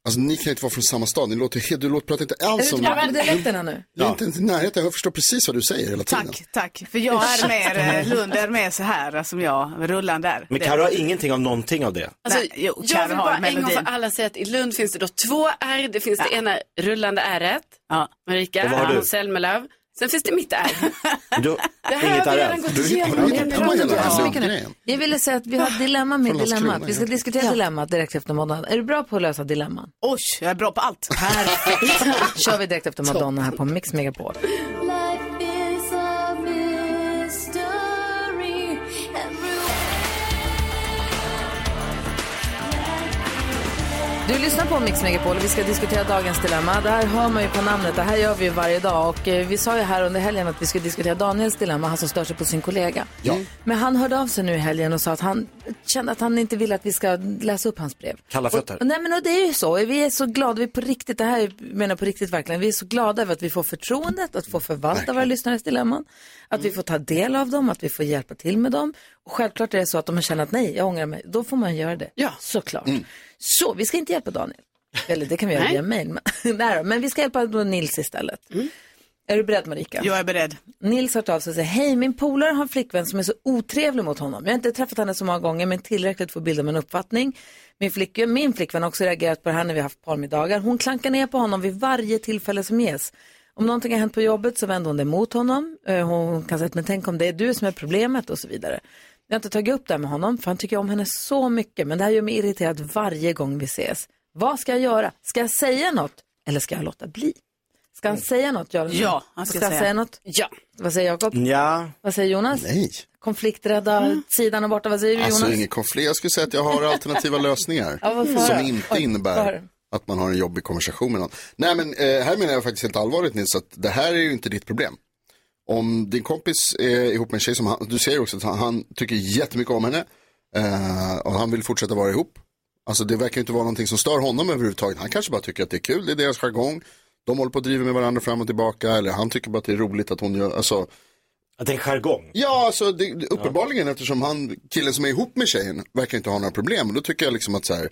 alltså ni kan ju inte vara från samma stad, ni låter, he- du låter, pratar inte alls
Är
om...
du på dialekterna nu?
Jag är inte ens i närheten, jag förstår precis vad du säger hela tiden.
Tack, tack. För jag är mer, eh, Lund är mer så här som jag, rullan där.
Men Karo har ingenting av någonting av det.
Alltså,
Nej, jo,
jag vill
har
bara en gång för alla säga att i Lund finns det då två R. Det finns det ena rullande R.
Ja.
Marika,
Och
Sen finns det mitt R.
Du,
Det här
inget
har vi
är
redan gått igenom.
har du
i
hittat
en
på
rad
hela
av
den här
avsnitt.
grejen?
Jag ville säga att vi har dilemma med dilemmat. Vi ska
ja.
diskutera dilemmat direkt efter Madonna. Är du bra på att lösa dilemman?
Oj, jag är bra på allt.
Perfekt. kör vi direkt efter Madonna här på Mix Megapol. Du lyssnar på Mix Megapol och vi ska diskutera dagens dilemma. Det här hör man ju på namnet, det här gör vi ju varje dag. Och eh, vi sa ju här under helgen att vi skulle diskutera Daniels dilemma, han som stör sig på sin kollega.
Ja.
Men han hörde av sig nu i helgen och sa att han kände att han inte ville att vi ska läsa upp hans brev.
Kalla fötter.
Och, nej men och det är ju så, vi är så glada, vi är på riktigt, det här är- menar på riktigt verkligen, vi är så glada över att vi får förtroendet att få förvalta våra lyssnares dilemman, att vi får ta del av dem, att vi får hjälpa till med dem. Och självklart är det så att om man känner att nej, jag ångrar mig, då får man göra det. Ja. Såklart. Så, vi ska inte hjälpa Daniel. Eller det kan vi göra via mail. Men, vi ska hjälpa Nils istället. Är du beredd Marika?
Jag är beredd.
Nils har hört av sig och säger, hej min polare har en flickvän som är så otrevlig mot honom. Jag har inte träffat henne så många gånger men tillräckligt för att bilda mig en uppfattning. Min, flick, min flickvän har också reagerat på det här när vi har haft parmiddagar. Hon klankar ner på honom vid varje tillfälle som ges. Om någonting har hänt på jobbet så vänder hon det mot honom. Eh, Hon kan säga, men tänk om det är du som är problemet och så vidare. Jag har inte tagit upp det här med honom för han tycker om henne så mycket men det här gör mig irriterad varje gång vi ses. Vad ska jag göra? Ska jag säga något eller ska jag låta bli? Ska han säga något? Nej?
Ja, han ska
ska
säga.
säga något?
Ja.
Vad säger Jakob?
Ja,
Vad säger Jonas?
Nej.
Konflikträdda sidan och borta. Vad säger du Jonas?
Alltså ingen konflikt, jag skulle säga att jag har alternativa lösningar.
Ja,
som
jag?
inte
Oj,
innebär att man har en jobbig konversation med någon. Nej men eh, här menar jag faktiskt helt allvarligt Nils att det här är ju inte ditt problem. Om din kompis är ihop med en tjej som han, du säger också att han, han tycker jättemycket om henne eh, och han vill fortsätta vara ihop. Alltså det verkar inte vara någonting som stör honom överhuvudtaget. Han kanske bara tycker att det är kul, det är deras jargong. De håller på att driva med varandra fram och tillbaka eller han tycker bara att det är roligt att hon gör, alltså.
Att det är jargong?
Ja, alltså det, uppenbarligen eftersom han, killen som är ihop med tjejen verkar inte ha några problem. Och då tycker jag liksom att så här,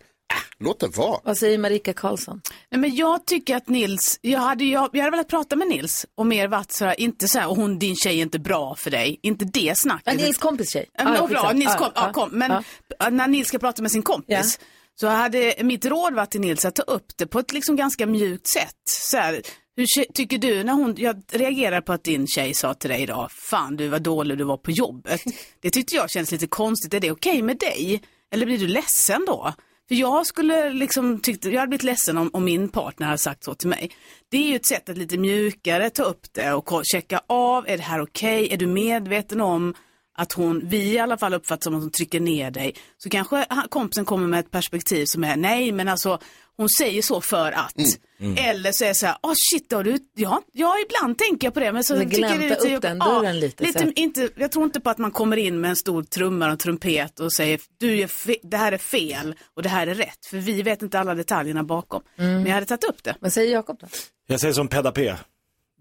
låt det vara.
Vad säger Marika Karlsson?
Nej, men jag tycker att Nils, jag hade, jag, jag hade velat prata med Nils och mer varit sådär, inte så här, och hon, din tjej är inte bra för dig, inte det snacket.
Ja, Nils kompis tjej.
Men,
Ah,
bra. Nils
Ah,
kom, ja,
ah,
kom. Men
ah.
när Nils ska prata med sin kompis så hade mitt råd varit till Nils att ta upp det på ett liksom ganska mjukt sätt. Så här, hur tycker du när hon, jag reagerar på att din tjej sa till dig idag, fan du var dålig du var på jobbet. Det tyckte jag känns lite konstigt, är det okej med dig? Eller blir du ledsen då? Jag skulle liksom tyckt, jag hade blivit ledsen om, om min partner hade sagt så till mig. Det är ju ett sätt att lite mjukare ta upp det och checka av, är det här okej? Är du medveten om att hon, vi i alla fall uppfattar som att hon trycker ner dig. Så kanske kompisen kommer med ett perspektiv som är, nej men alltså hon säger så för att.
Mm.
Eller så är det så här, åh shit, har du, ja, ja ibland tänker jag på det. Men så
Men
tycker jag lite
upp den
ja,
dörren lite,
lite
så att-
inte, jag tror inte på att man kommer in med en stor trumma och trumpet och säger, du det här är fel och det här är rätt. För vi vet inte alla detaljerna bakom. Men jag hade tagit upp det.
Vad säger Jakob då?
Jag säger som Pedda P.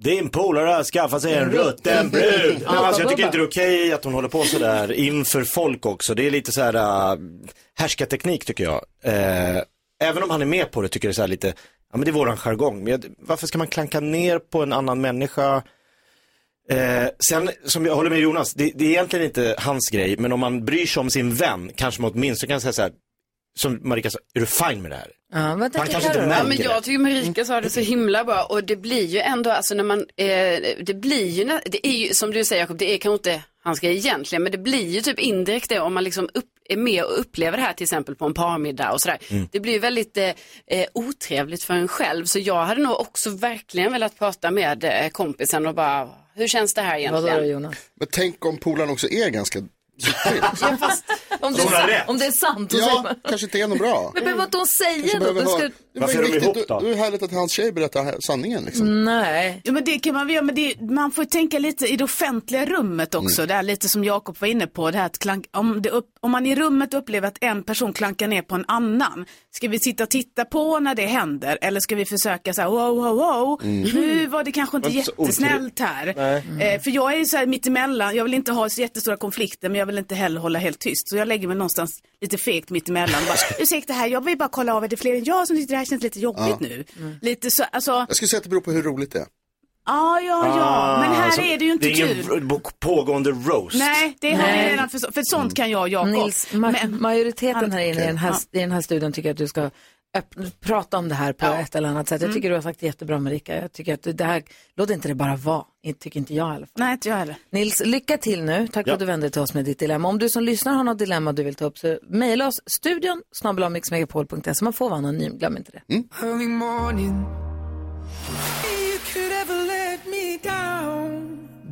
Din polare har skaffat sig en rutten brud.
Ja,
alltså, jag tycker inte det är okej att hon håller på sådär inför folk också. Det är lite så här äh, härskarteknik tycker jag. Eh, även om han är med på det tycker jag det är så här lite, ja men det är våran jargong. Men jag, varför ska man klanka ner på en annan människa? Eh, sen, som jag håller med Jonas, det, det är egentligen inte hans grej, men om man bryr sig om sin vän, kanske man åtminstone kan säga så här, som Marika sa, är du fine med det här?
Ja, vad
Man
tänker
kanske inte?
Ja, men jag tycker Marika sa det så himla bra och det blir ju ändå, alltså när man, eh, det blir ju, det är ju som du säger Jakob, det är kanske inte hans grej egentligen, men det blir ju typ indirekt det om man liksom upp, är med och upplever det här till exempel på en parmiddag och sådär.
Mm.
Det blir ju väldigt eh, eh, otrevligt för en själv, så jag hade nog också verkligen velat prata med eh, kompisen och bara, hur känns det här egentligen?
Men tänk om polaren också är ganska
Ja, fast om, det är, om det är sant,
Ja, kanske inte är något bra.
Men behöver inte hon säga
behöver
Då ska...
höra- Det var ju viktigt, då? Det är härligt att hans tjej berättar här- sanningen liksom.
Nej.
Ja, men det kan man väl göra, men det, man får tänka lite i det offentliga rummet också.
Mm.
Det är lite som Jakob var inne på, det här att klank, om, det upp, om man i rummet upplever att en person klankar ner på en annan, ska vi sitta och titta på när det händer eller ska vi försöka så här, wow, wow, wow,
Mm.
nu var det kanske inte
så
jättesnällt här.
Nej.
Eh, för jag är ju så här mittemellan, jag vill inte ha så jättestora konflikter men jag vill inte heller hålla helt tyst. Så jag lägger mig någonstans lite fegt mittemellan. Ursäkta här, jag vill bara kolla av, är det fler än jag som tycker det här känns lite jobbigt
Ja.
nu? Lite så, alltså,
Jag skulle säga att det beror på hur roligt det är.
ja, ja, ja, men här
Ah, så
är det ju inte
Det är
kul.
ingen pågående roast.
Nej, det har ni redan förstått. För sånt kan jag Jakob.
Nils, ma- majoriteten här inne i den här,
Ja.
i den här studion tycker att du ska öppna, prata om det här på ett eller annat sätt. Jag
Mm.
tycker du har sagt det jättebra Marika. Jag tycker att det här, låt inte det bara vara. Tycker inte jag i alla fall.
Nej, inte jag heller.
Nils, lycka till nu. Tack för
Ja.
att du vände dig till oss med ditt dilemma. Om du som lyssnar har något dilemma du vill ta upp så mejla oss studion snabbelamixmegapol.se. Man får vara anonym, glöm inte det.
Early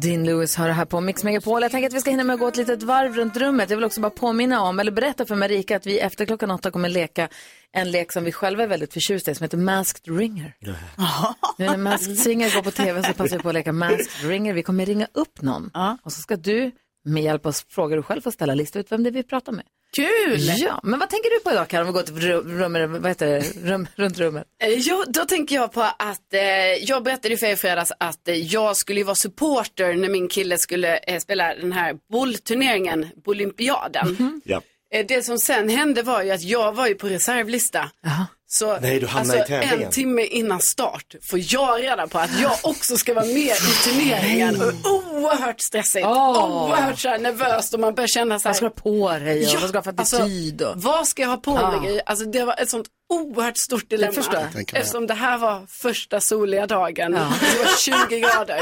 Dean Lewis har det här på Mix Megapol. Jag tänker att vi ska hinna med att gå ett litet varv runt rummet. Jag vill också bara påminna om, eller berätta för Marika att vi efter klockan åtta kommer leka en lek som vi själva är väldigt förtjusta i som heter Masked Ringer. Nu när Masked Singer går på tv så passar vi på att leka Masked Ringer. Vi kommer ringa upp någon och så ska du med hjälp av frågor du själv får ställa lista ut vem det är vi pratar med.
Kul!
Ja, men vad tänker du på idag Karin? Om vi går till rum, rum, vad heter det? Rum, runt rummet.
Eh, Jo, då tänker jag på att eh, jag berättade för er i fredags att eh, jag skulle ju vara supporter när min kille skulle eh, spela den här bollturneringen, Bolympiaden.
Ja.
Eh, det som sen hände var ju att jag var ju på reservlista. Så
Nej, du hamnade
alltså,
i tävlingen.
en timme innan start får jag reda på att jag också ska vara med i turneringen. Och oerhört stressigt,
Åh.
oerhört så här nervöst och man börjar känna så här.
Vad ska du ha på dig och vad ska du ha för
alltså,
attityd? och...
vad ska jag ha på
Ja.
mig? Alltså, det var ett sånt oerhört stort dilemma.
förstår jag.
Eftersom det här var första soliga dagen.
Ja.
Det var 20 grader.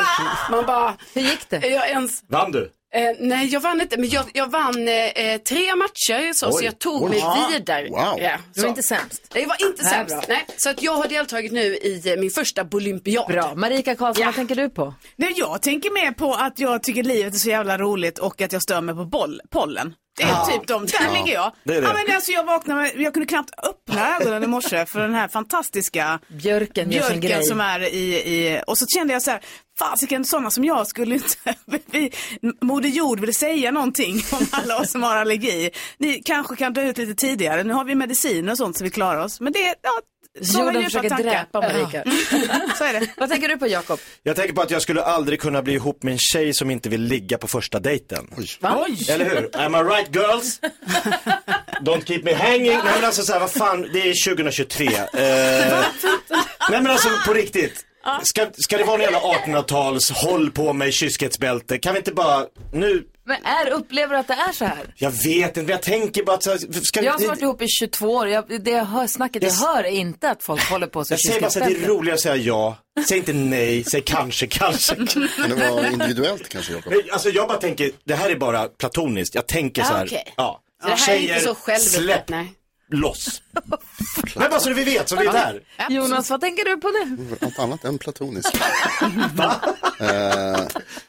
Man bara...
Hur gick det?
Jag ens...
Vann du?
Eh, nej, jag vann inte, men jag, jag vann eh, tre matcher så, så jag tog
Oj.
mig
Ja.
vidare.
Wow.
Ja,
Du var inte sämst.
Nej, Jag var inte
Nej,
sämst.
bra.
Nej, så att jag har deltagit nu i eh, min första Bolympiad.
Bra. Marika Karlsson, vad tänker du på?
Nej, jag tänker mer på att jag tycker livet är så jävla roligt och att jag stör mig på boll, pollen. Det är typ de, där
Ja,
ligger jag.
det är det.
Ja, men alltså, jag vaknade, jag kunde knappt öppna ögonen i morse för den här fantastiska
Björken
björken som är i, i, och så kände jag så här, fasiken sådana som jag skulle inte, vi, Moder Jord vill säga någonting om alla oss som har allergi. Ni kanske kan dö ut lite tidigare, nu har vi mediciner och sånt så vi klarar oss. Men det, ja, sådana
Jorden försöker
tankar.
dräpa Marika.
Ja. Så är det.
Vad tänker du på Jakob?
Jag tänker på att jag skulle aldrig kunna bli ihop med en tjej som inte vill ligga på första dejten.
Va?
Eller hur? Am I right girls? Don't keep me hanging. Nej men alltså så här, vad fan, det är 2023. Eh, nej men alltså på riktigt. Ska, ska det vara en jävla 1800-tals håll på mig kyskhetsbälte? Kan vi inte bara, nu,
Men är, upplever du att det är så här?
jag vet inte, men jag tänker bara att så här, ska
Jag har varit ihop i 22 år. Jag, det jag hör, snacket jag hör är inte att folk håller på så
jag säger bara så här, det är roligare att säga ja. Säg inte nej, säg kanske, kanske.
Kan det vara individuellt kanske Jakob?
Nej, Alltså jag bara tänker, det här är bara platoniskt. Jag tänker så här,
Ah, okej.
ja.
Så det här är inte så självklart.
släpp
Nej.
Loss. Nej, bara så vi vet, så vi är där.
Jonas, vad tänker du på nu?
Allt annat än platoniskt. Eh,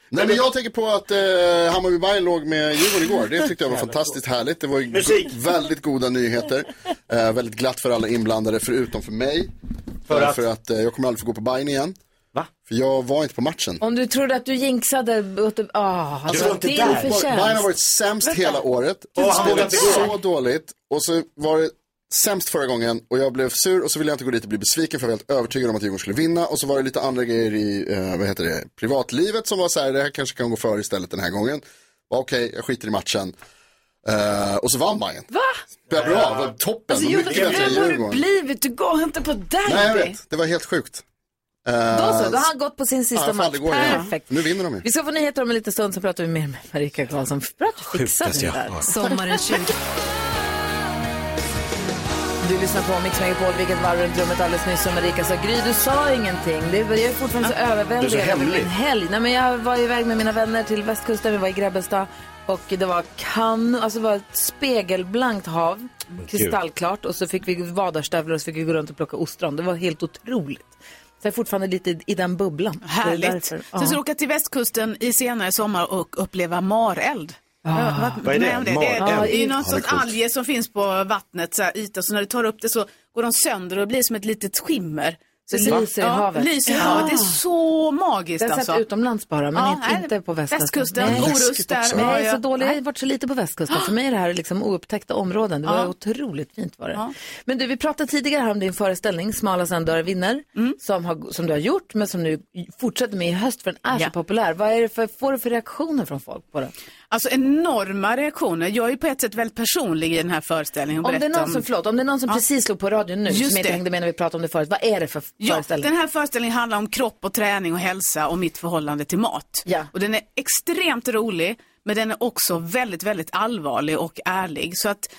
nej men jag tänker på att uh, Hammarby Bayern låg med Djurgården igår. Det tyckte jag var fantastiskt härligt. Det var ju
Musik.
väldigt goda nyheter. Eh, väldigt glatt för alla inblandade förutom för mig.
För att?
För att eh, jag kommer aldrig få gå på Bayern igen.
Va?
För jag var inte på matchen.
Om du trodde att du jinxade, ah, alltså,
var inte
din
där. Bayern har
förtjänst.
varit sämst hela året.
Vågar
Spelat så dåligt. Och så var det sämst förra gången och jag blev sur och så ville jag inte gå dit och bli besviken för jag var helt övertygad om att Djurgården skulle vinna. Och så var det lite andra grejer i, eh, vad heter det, privatlivet som var så här, det här kanske kan gå före istället den här gången. Var Okej, jag skiter i matchen. Eh, och så vann Bayern.
Va?
Det var bra, det var toppen.
Alltså,
än
vem har du blivit? Du går inte på derby.
Nej, jag vet. Det var helt sjukt. Eh,
Då så, då har han gått på sin
ja,
sista
får
match.
aldrig gå igen.
Perfekt.
Nu vinner de ju.
Vi ska få nyheter om en liten stund, så pratar vi mer med Marika Karlsson. Bra att du fixade det där.
har.
Sommaren 20. Du lyssnar på Mix Megapol, vilket varv runt rummet alldeles nyss som Marika sa. Gry, du sa ingenting. Det, jag är fortfarande så överväldigad.
Du är så hemlig.
min helg. Nej, men jag var iväg med mina vänner till västkusten, vi var i Grebbestad. Och det var kanon, alltså det var ett spegelblankt hav, kristallklart. Och så fick vi vadarstövlar och så fick vi gå runt och plocka ostron. Det var helt otroligt. Så jag är fortfarande lite i, den bubblan. Är
Härligt. Sen
Ja.
ska du åka till västkusten i senare sommar och uppleva mareld. Varit
Vad är det?
om Det, det,
Mareld?
det är ju någon
är
sorts alger som finns på vattnet, så här, yta, så när du tar upp det så går de sönder och blir som ett litet skimmer.
Det
ser-
lyser i
ja,
havet.
lyser i havet. Det är så magiskt
har jag
alltså.
sett utomlands bara, men inte, inte på västkusten.
västkusten,
Nej.
Orust där.
Jag
Ja,
så dålig, jag har varit så lite på västkusten. För mig är det här liksom oupptäckta områden. Det var otroligt fint var det. Men du, vi pratade tidigare här om din föreställning, Smala Sandörer vinner,
Mm.
som, har, som du har gjort, men som nu fortsätter med i höst för den är så populär. Vad är det för, får du för reaktioner från folk på det?
Alltså enorma reaktioner. Jag är ju på ett sätt väldigt personlig i den här föreställningen.
Om det, är någon som, förlåt, om det är någon som
Ja.
precis slog på radion nu,
Just
som inte
det.
hängde med när vi pratade om det förut, vad är det för
Ja,
föreställning?
den här föreställningen handlar om kropp och träning och hälsa och mitt förhållande till mat.
Ja.
Och den är extremt rolig, men den är också väldigt, väldigt allvarlig och ärlig. Så att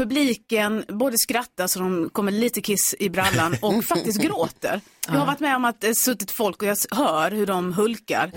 publiken både skrattar så de kommer lite kiss i brallan och faktiskt gråter. Jag har varit med om att det suttit folk och jag hör hur de hulkar.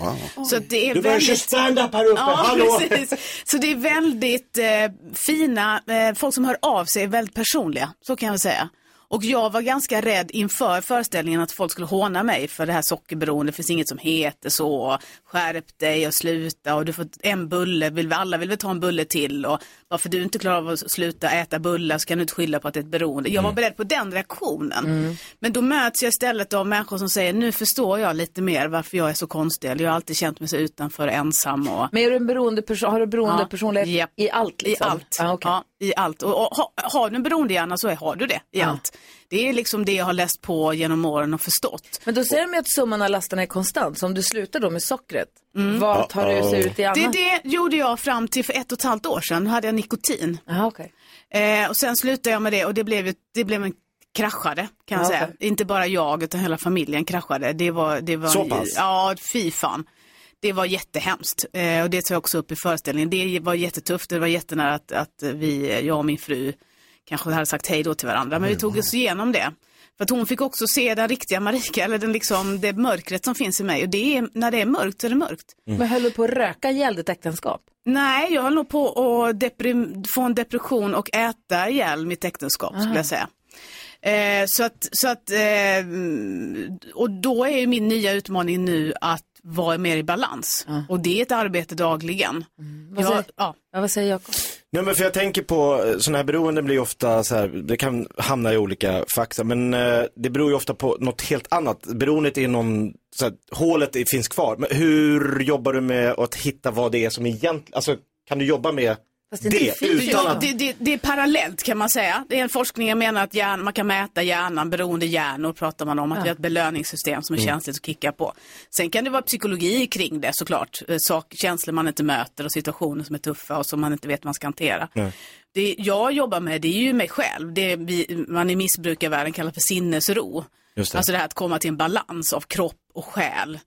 Så att det är
Du börjar
väldigt...
köra stand-up här uppe,
Ja,
hallå!
precis. Så det är väldigt eh, fina, eh, folk som hör av sig är väldigt personliga, så kan jag säga. Och jag var ganska rädd inför föreställningen att folk skulle håna mig för det här sockerberoende, det finns inget som heter så, skärp dig och sluta och du får en bulle, vill, alla vill väl ta en bulle till och varför du inte klarar av att sluta äta bullar så kan du inte skylla på att det är ett beroende. Jag var beredd på den reaktionen. Men då möts jag istället av människor som säger, nu förstår jag lite mer varför jag är så konstig, eller jag har alltid känt mig så utanför och ensam och
Men är du en beroende person, har du beroende
Ja.
personlighet
Japp.
i allt? Liksom?
i allt.
Ah, okej.
ja, I allt. Och, och, ha, har du en beroendehjärna så är, har du det i
Ja.
allt. Det är liksom det jag har läst på genom åren och förstått.
Men då säger de ju att summan av lasterna är konstant. Så om du slutar då med sockret, vad tar du sig ut i annat?
Mm. Det, det gjorde jag fram till för ett och ett halvt år sedan. Då hade jag nikotin.
Aha, okay.
Eh, och sen slutade jag med det och det blev, det blev en kraschade kan jag
Ja,
säga. Inte bara jag utan hela familjen kraschade. Det var, det var,
Så pass?
Ja, fy fan. Det var jättehemskt eh, och det tar jag också upp i föreställningen. Det var jättetufft, det var jättenära att, att vi, jag och min fru kanske hade sagt hej då till varandra. Men vi tog oss igenom det. För att hon fick också se den riktiga Marika, eller den liksom, det mörkret som finns i mig. Och det är, när det är mörkt så är det mörkt.
Men höll du på att röka ihjäl ditt äktenskap?
Nej, jag höll nog på att få en depression och äta ihjäl mitt äktenskap skulle jag säga. Eh, så att, så att eh, mm, och då är ju min nya utmaning nu att vara mer i balans. Och det är ett arbete dagligen.
Vad
Jag,
säger-
ja.
Ja, vad säger Jakob?
Nej men för jag tänker på, eh, sådana här beroenden blir ju ofta så här, det kan hamna i olika fack, men eh, det beror ju ofta på något helt annat. Beroendet är någon, så här, hålet är, finns kvar. Men hur jobbar du med att hitta vad det är som egentligen, alltså kan du jobba med
Fast
det, utan
ja,
att...
det, det, det är parallellt kan man säga. Det är en forskning jag menar att hjärn, man kan mäta hjärnan, beroende hjärnor pratar man om, att
Ja.
vi har ett belöningssystem som är
Mm.
känsligt att kicka på. Sen kan det vara psykologi kring det såklart, Eh, sak, känslor man inte möter och situationer som är tuffa och som man inte vet hur man ska hantera. Det jag jobbar med det är ju mig själv, det vi, man i missbrukarvärlden kallar för sinnesro.
Just det.
Alltså det här att komma till en balans av kropp och själ.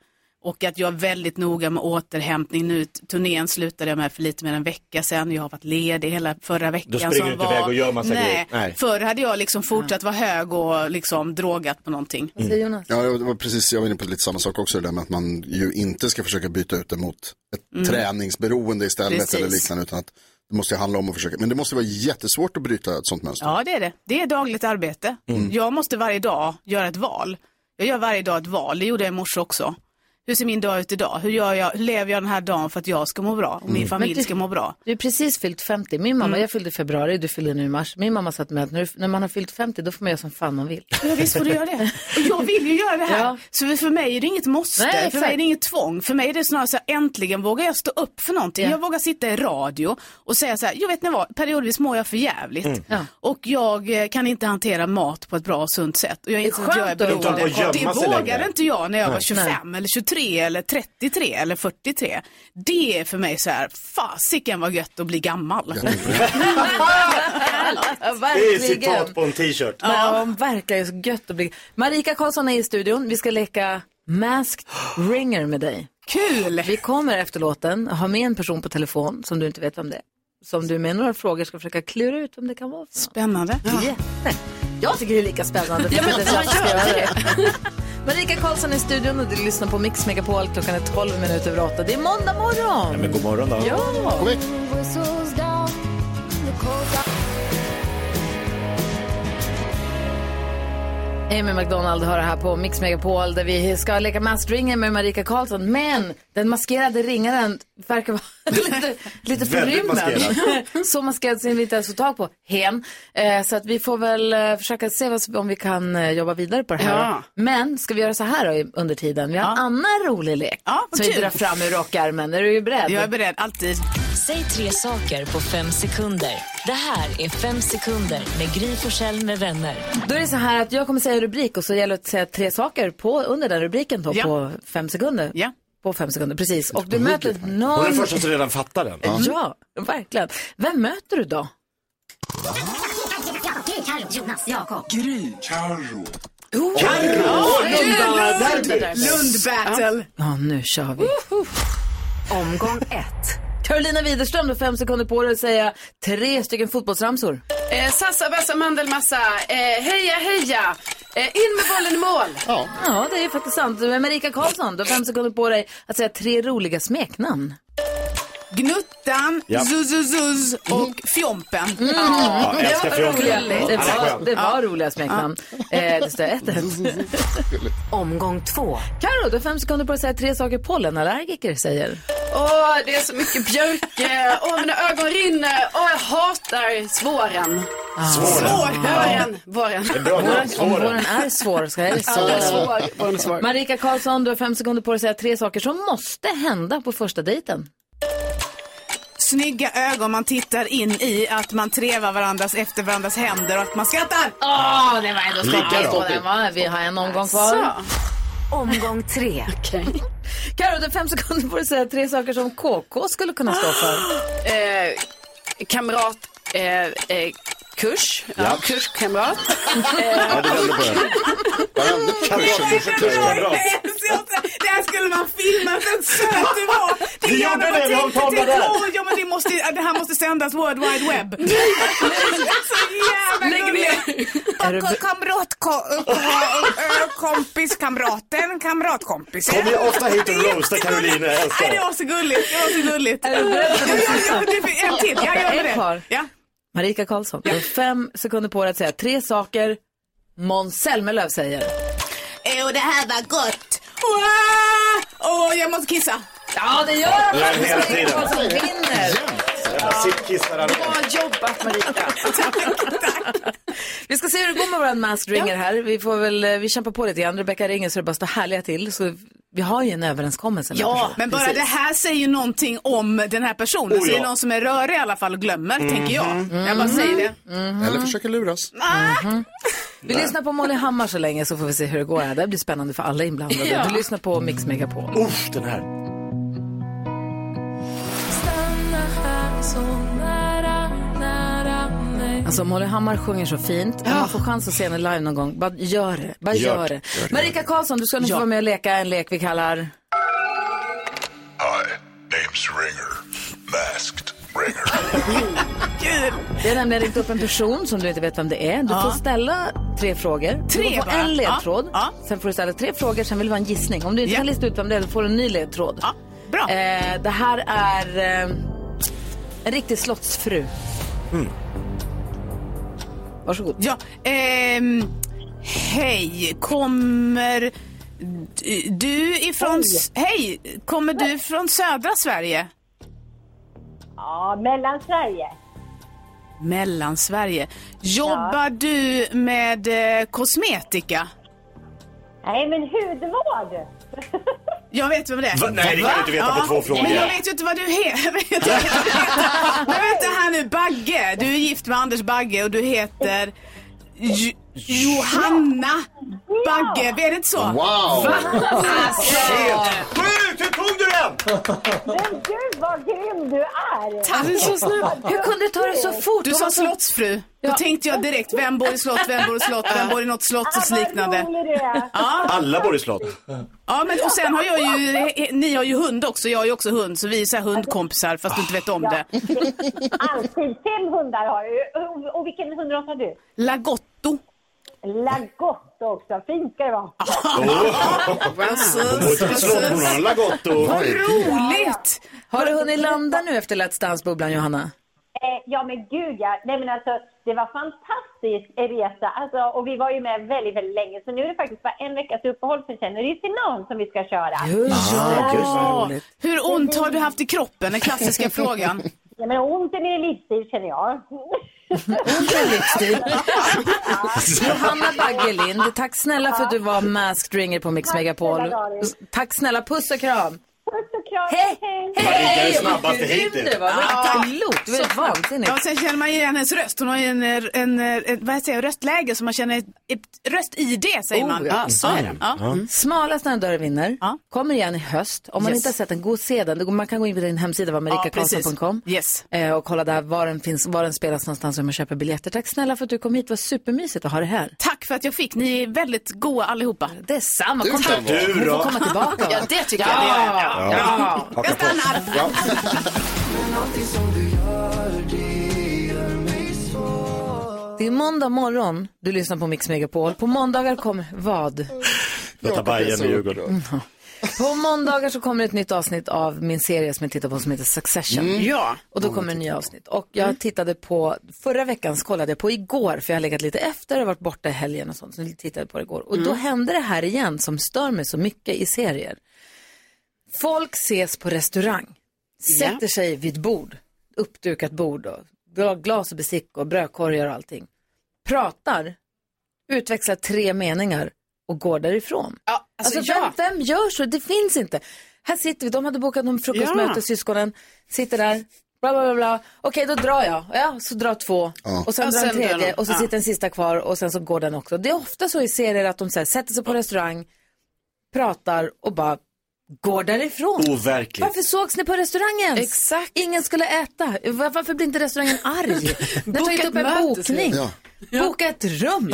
Och att jag är väldigt noga med återhämtning nu. Turnén slutade jag med för lite mer än en vecka sedan. Jag har varit ledig hela förra veckan.
Då springer
som
du inte
var...
iväg och gör massa
Nej.
grejer. Nej.
Förr hade jag liksom fortsatt vara hög och liksom drogat på någonting.
Vad säger Jonas?
Ja, det var precis, jag var inne på lite samma sak också, det där med att man ju inte ska försöka byta ut det mot ett
Mm.
träningsberoende istället
Precis.
eller liknande, utan att det måste ju handla om att försöka, men det måste vara jättesvårt att bryta ett sånt mönster.
Ja, det är det. Det är dagligt arbete.
Mm.
Jag måste varje dag göra ett val. Jag gör varje dag ett val. Det gjorde jag i morse också. Hur ser min dag ut idag? Hur, gör jag, hur lever jag den här dagen för att jag ska må bra och min
Mm.
familj
du-
ska må bra?
Du är precis fyllt 50. Min mamma, jag fyllde i februari, du fyllde nu i mars. Min mamma sa till mig att när, när man har fyllt 50 då får man göra som fan man vill.
Ja, visst får du göra det. Och jag vill ju göra det här.
Ja.
Så för mig är det inget måste.
Nej,
för mig är det inget tvång. För mig är det snarare så här, äntligen vågar jag stå upp för någonting.
Ja.
Jag vågar sitta i radio och säga så här, jag vet ni vad, periodvis mår jag för jävligt.
Mm. Ja.
Och jag eh, kan inte hantera mat på ett bra och sunt sätt. Och jag
är
inser att jag är beroende. Det vågade inte jag när jag var
Nej.
25 eller 23 eller 33 eller 43. Det är för mig så här, fasiken vad gött att bli gammal.
Ja,
Det är citat på en t-shirt.
Ja, verkligen så gött att bli. Marika Karlsson är i studion. Vi ska leka Masked Ringer med dig.
Kul!
Vi kommer efter låten ha med en person på telefon som du inte vet vem det är. Som du med några frågor ska försöka klura ut vem det kan vara.
Spännande.
Jätte. Jag tycker det är lika spännande.
Ja, men
Det. Marika Karlsson är i studion och du lyssnar på Mix Megapol. Klockan är 12 minuter över 8. Det är måndag morgon.
Ja, men god morgon då.
Ja. Amy McDonald har det här på Mix Megapol där vi ska leka Masked Ringer med Marika Karlsson. Men den maskerade ringaren verkar vara lite, lite förrymd. Så maskerad som vi inte ens får tag på. Hen. Eh, så att vi får väl eh, försöka se vad, om vi kan eh, jobba vidare på det här.
Ja.
Men ska vi göra så här då, under tiden? Vi har en annan rolig lek
Ja,
som vi drar fram ur rockärmen. Är du beredd?
Jag är beredd, alltid.
Säg tre saker på fem sekunder. Det här är Fem sekunder med Gry Forssell med vänner.
Då är det så här att jag kommer säga rubrik och så gäller det att säga tre saker på, under den rubriken då,
Ja.
på fem sekunder.
Ja.
På fem sekunder, precis. Och du möter
Hon är den
någon...
första som redan fattar den.
Ja, verkligen. Vem möter du då?
Gry, Carro.
Lund-battle.
Ja, nu kör vi. Omgång ett. Carolina Widerström, du har fem sekunder på dig att säga tre stycken fotbollsramsor.
Eh, sassa, bassa, mandelmassa. Eh, heja, heja. Eh, in med bollen i mål.
Ja.
Ja, det är faktiskt sant. Du är Marika Karlsson, du har fem sekunder på dig att säga tre roliga smeknamn.
Gnuttan,
Ja.
Zuzuzuz och Fjompen.
Ja, jag älskar
Det var
fjompen.
roliga, det var, det var roliga smeknamn. Eh, det står 1-1.
Omgång två.
Karo, du har fem sekunder på att säga tre saker pollenallergiker säger.
Åh, det är så mycket björk. Åh, mina ögon rinner. Åh, jag hatar svåren.
Svåren.
Våren. Våren.
Om våren är svår, ska jag
Ja,
säga. Marika Karlsson, du har fem sekunder på dig att säga tre saker som måste hända på första dejten.
Snygga ögon man tittar in i, att man trevar varandras efter varandras händer och att man skrattar.
Åh, det var ändå va? Vi har en omgång kvar.
Så.
Omgång tre.
Karo, du har fem sekunder på dig att säga tre saker som KK skulle kunna stå för.
Eh, kamrat. Eh, eh, kurs. Ja.
Ja.
Kurskamrat.
Ja, du vänder på den.
Vad hände på kursen?
Kurskamrat.
Det här skulle man filma, så söt du var. Det
Vi
gärna
gjorde det, vi har en
tänkte. Åh, Ja, men det, måste, det här måste sändas World Wide Web. så jävla gulligt.
Är du-
Kamrat, ko- ko- kompis, kamraten, kamratkompis.
Kommer jag ofta hit och roastar älskar
Nej, det var så gulligt. Det var så gulligt.
Är du beredd
En till, jag gör det. Ja.
Marika Karlsson, du har fem sekunder på dig att säga tre saker Måns Zelmerlöw säger.
Åh, det här var gott. Åh, jag måste kissa.
Ja, det gör han
Ja,
faktiskt.
hela tiden.
Karlsson vinner.
Sittkissare.
Bra jobbat Marika.
Vi ska se hur det går med våran masked ringer här. Vi får väl, eh, vi kämpar på lite grann. Rebecka ringer så det bara står härliga till. Så vi har ju en överenskommelse med
Ja, men bara
Precis.
det här säger ju någonting om den här personen.
Oh,
så är
ja.
det någon som är rörig i alla fall och glömmer, tänker jag.
Mm.
Jag bara säger det.
Eller försöker luras.
Mhm. Vi lyssnar på Molly Hammar så länge så får vi se hur det går här. Det här blir spännande för alla inblandade.
Ja.
Du lyssnar på Mix Megapol.
Uff, den här.
Alltså Molly Hammar sjunger så fint. Om man får chans att se henne live någon gång, bara gör det. Bara
Gör
gör,
det. Gör det.
Marika Karlsson, du ska nu få vara med och leka en lek vi kallar...
Hi, name's Ringer. Masked Ringer.
Det är nämligen ringt upp en person som du inte vet vem det är. Du
Ja.
får ställa tre frågor.
Tre
du får få
bara?
en ledtråd.
Ja.
Sen får du ställa tre frågor, sen vill det vara en gissning. Om du inte
Ja.
kan lista ut vem det är, då får du en ny ledtråd.
Bra.
Eh, det här är eh, en riktig slottsfru. Varsågod.
Ja, ehm, hej, kommer du ifrån... Hej. kommer du från södra Sverige?
Ja, Mellansverige.
Mellansverige. Jobbar du med eh, kosmetika?
Nej, men hudvård.
Jag vet vem det är.
Va? Nej, det kan du inte veta på två frågor.
Men jag vet ju inte vad du heter. Men vänta här nu, Bagge. Du är gift med Anders Bagge och du heter Johanna Bagge. Är det inte så?
Wow!
Va? Alltså.
Sjukt! Hur tog du den?
Men gud vad grym du är!
Tack.
Du är så snabb. Hur kunde du ta det så fort?
Du
Det
sa slottsfru. Då tänkte jag direkt, vem bor i slott, vem bor i slott, vem bor i något slottsliknande? Ja.
Alla bor i slott.
ja, men och sen har jag ju, ni har ju hund också, jag har ju också hund, så vi är så här hundkompisar fast du inte vet om det.
Alltid. Fem hundar har du. Och- Och vilken hundras har du?
Lagotto.
Lagotto också. Fint ska det vara.
En lagotto.
Vad roligt!
Har du hunnit landa nu efter Let's Dance-bubblan, Johanna?
Eh, ja men gud ja. Nej men alltså det var fantastisk resa. Alltså, och vi var ju med väldigt, väldigt länge. Så nu är det faktiskt bara en veckas uppehåll för sen är det ju final som vi ska köra.
Ja, Hur ont har du haft i kroppen? Den klassiska frågan.
Ja men ont är min livsstil känner jag.
Är livsstil. Johanna Baggelind, tack snälla för att du var masked ringer på Mix Megapol. Tack snälla, puss och kram.
Puss och kram.
Hej!
Marika är snabbast
Vad
hittills.
du det var klokt, det var helt vansinnigt.
Ja, sen känner man igen hennes röst. Hon har ju en, en, en, en vad säger jag, röstläge som man känner, ett, ett röst-ID säger
Oh,
man.
ja, så är det.
Ja.
Mm. Smala snödörrar vinner. Kommer igen i höst. Om man
Yes.
inte har sett den, gå och se den. Det går- Man kan gå in på din hemsida, marikakarlsson.com.
Yes.
Eh, och kolla där var den finns, var den spelas någonstans och man köper biljetter. Tack snälla för att du kom hit, det var supermysigt att ha dig här.
Tack för att jag fick. Ni är väldigt goa allihopa.
Det är samma.
Du
Kom
vara.
du
Du
får komma tillbaka.
Ja, det tycker
ja.
jag. Det jag.
Ja.
Ja. Jag stannar.
Det är måndag morgon. Du lyssnar på Mix Megapol. På måndagar kommer vad?
Lotta Bajen i Djurgården.
På måndagar så kommer ett nytt avsnitt av min serie som jag tittar på som heter Succession.
Mm. Ja.
Och då kommer nya avsnitt. Och jag tittade på, förra veckan kollade jag på igår, för jag har legat lite efter och varit borta i helgen och sånt. Så jag tittade på det igår. Och då
Mm.
hände det här igen som stör mig så mycket i serier. Folk ses på restaurang,
Ja.
sätter sig vid ett bord, uppdukat bord och gla- glas och bestick och brödkorgar och allting. Pratar, utväxlar tre meningar och går därifrån.
alltså,
alltså
ja.
vem, vem gör så? Det finns inte. Här sitter vi, de hade bokat någon frukostmöte,
Ja.
syskonen, sitter där, bla bla bla, bla. Okej, då drar jag. Ja, så drar två.
Ja.
Och sen
Och
drar en
drar
tredje
de.
och så
Ja.
sitter en sista kvar och sen så går den också. Det är ofta så i serier att de så här, sätter sig på restaurang, pratar och bara går därifrån.
Overkligt.
Varför sågs ni på restaurangen?
Exakt.
Ingen skulle äta. Var- Varför blir inte restaurangen arg? Ni har
Boka
tagit upp en bokning.
Ja.
Boka ett rum.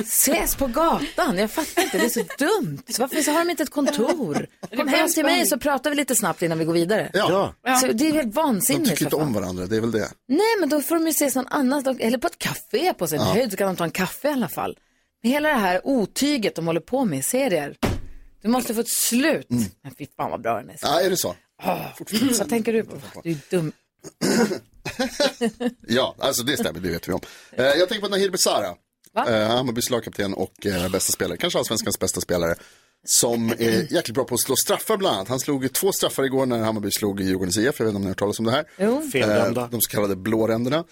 Ses på gatan. Jag fattar inte, det är så dumt. Varför så har de inte ett kontor? Kom hem till mig så pratar vi lite snabbt innan vi går vidare.
Ja.
Så det är helt
De
vansinnigt.
tycker inte om varandra, det är väl det.
Nej, men då får de ju ses någon annanstans, eller på ett café på sin
Ja.
höjd så kan de ta en kaffe i alla fall. Men hela det här otyget de håller på med i serier, det måste få ett slut. Men fy fan vad bra den är.
Ja, är det så?
Vad tänker du på? Du är dum.
Ja, alltså det stämmer, det vet vi om. Eh, jag tänker på Nahir Besara. Eh, Hammarbys lagkapten och eh, bästa spelare, kanske allsvenskans bästa spelare. som är jäkligt bra på att slå straffar bland annat. Han slog två straffar igår när Hammarby slog i Djurgårdens IF. Jag vet inte om ni har hört talas om det här.
Jo.
Eh, de så kallade blåränderna.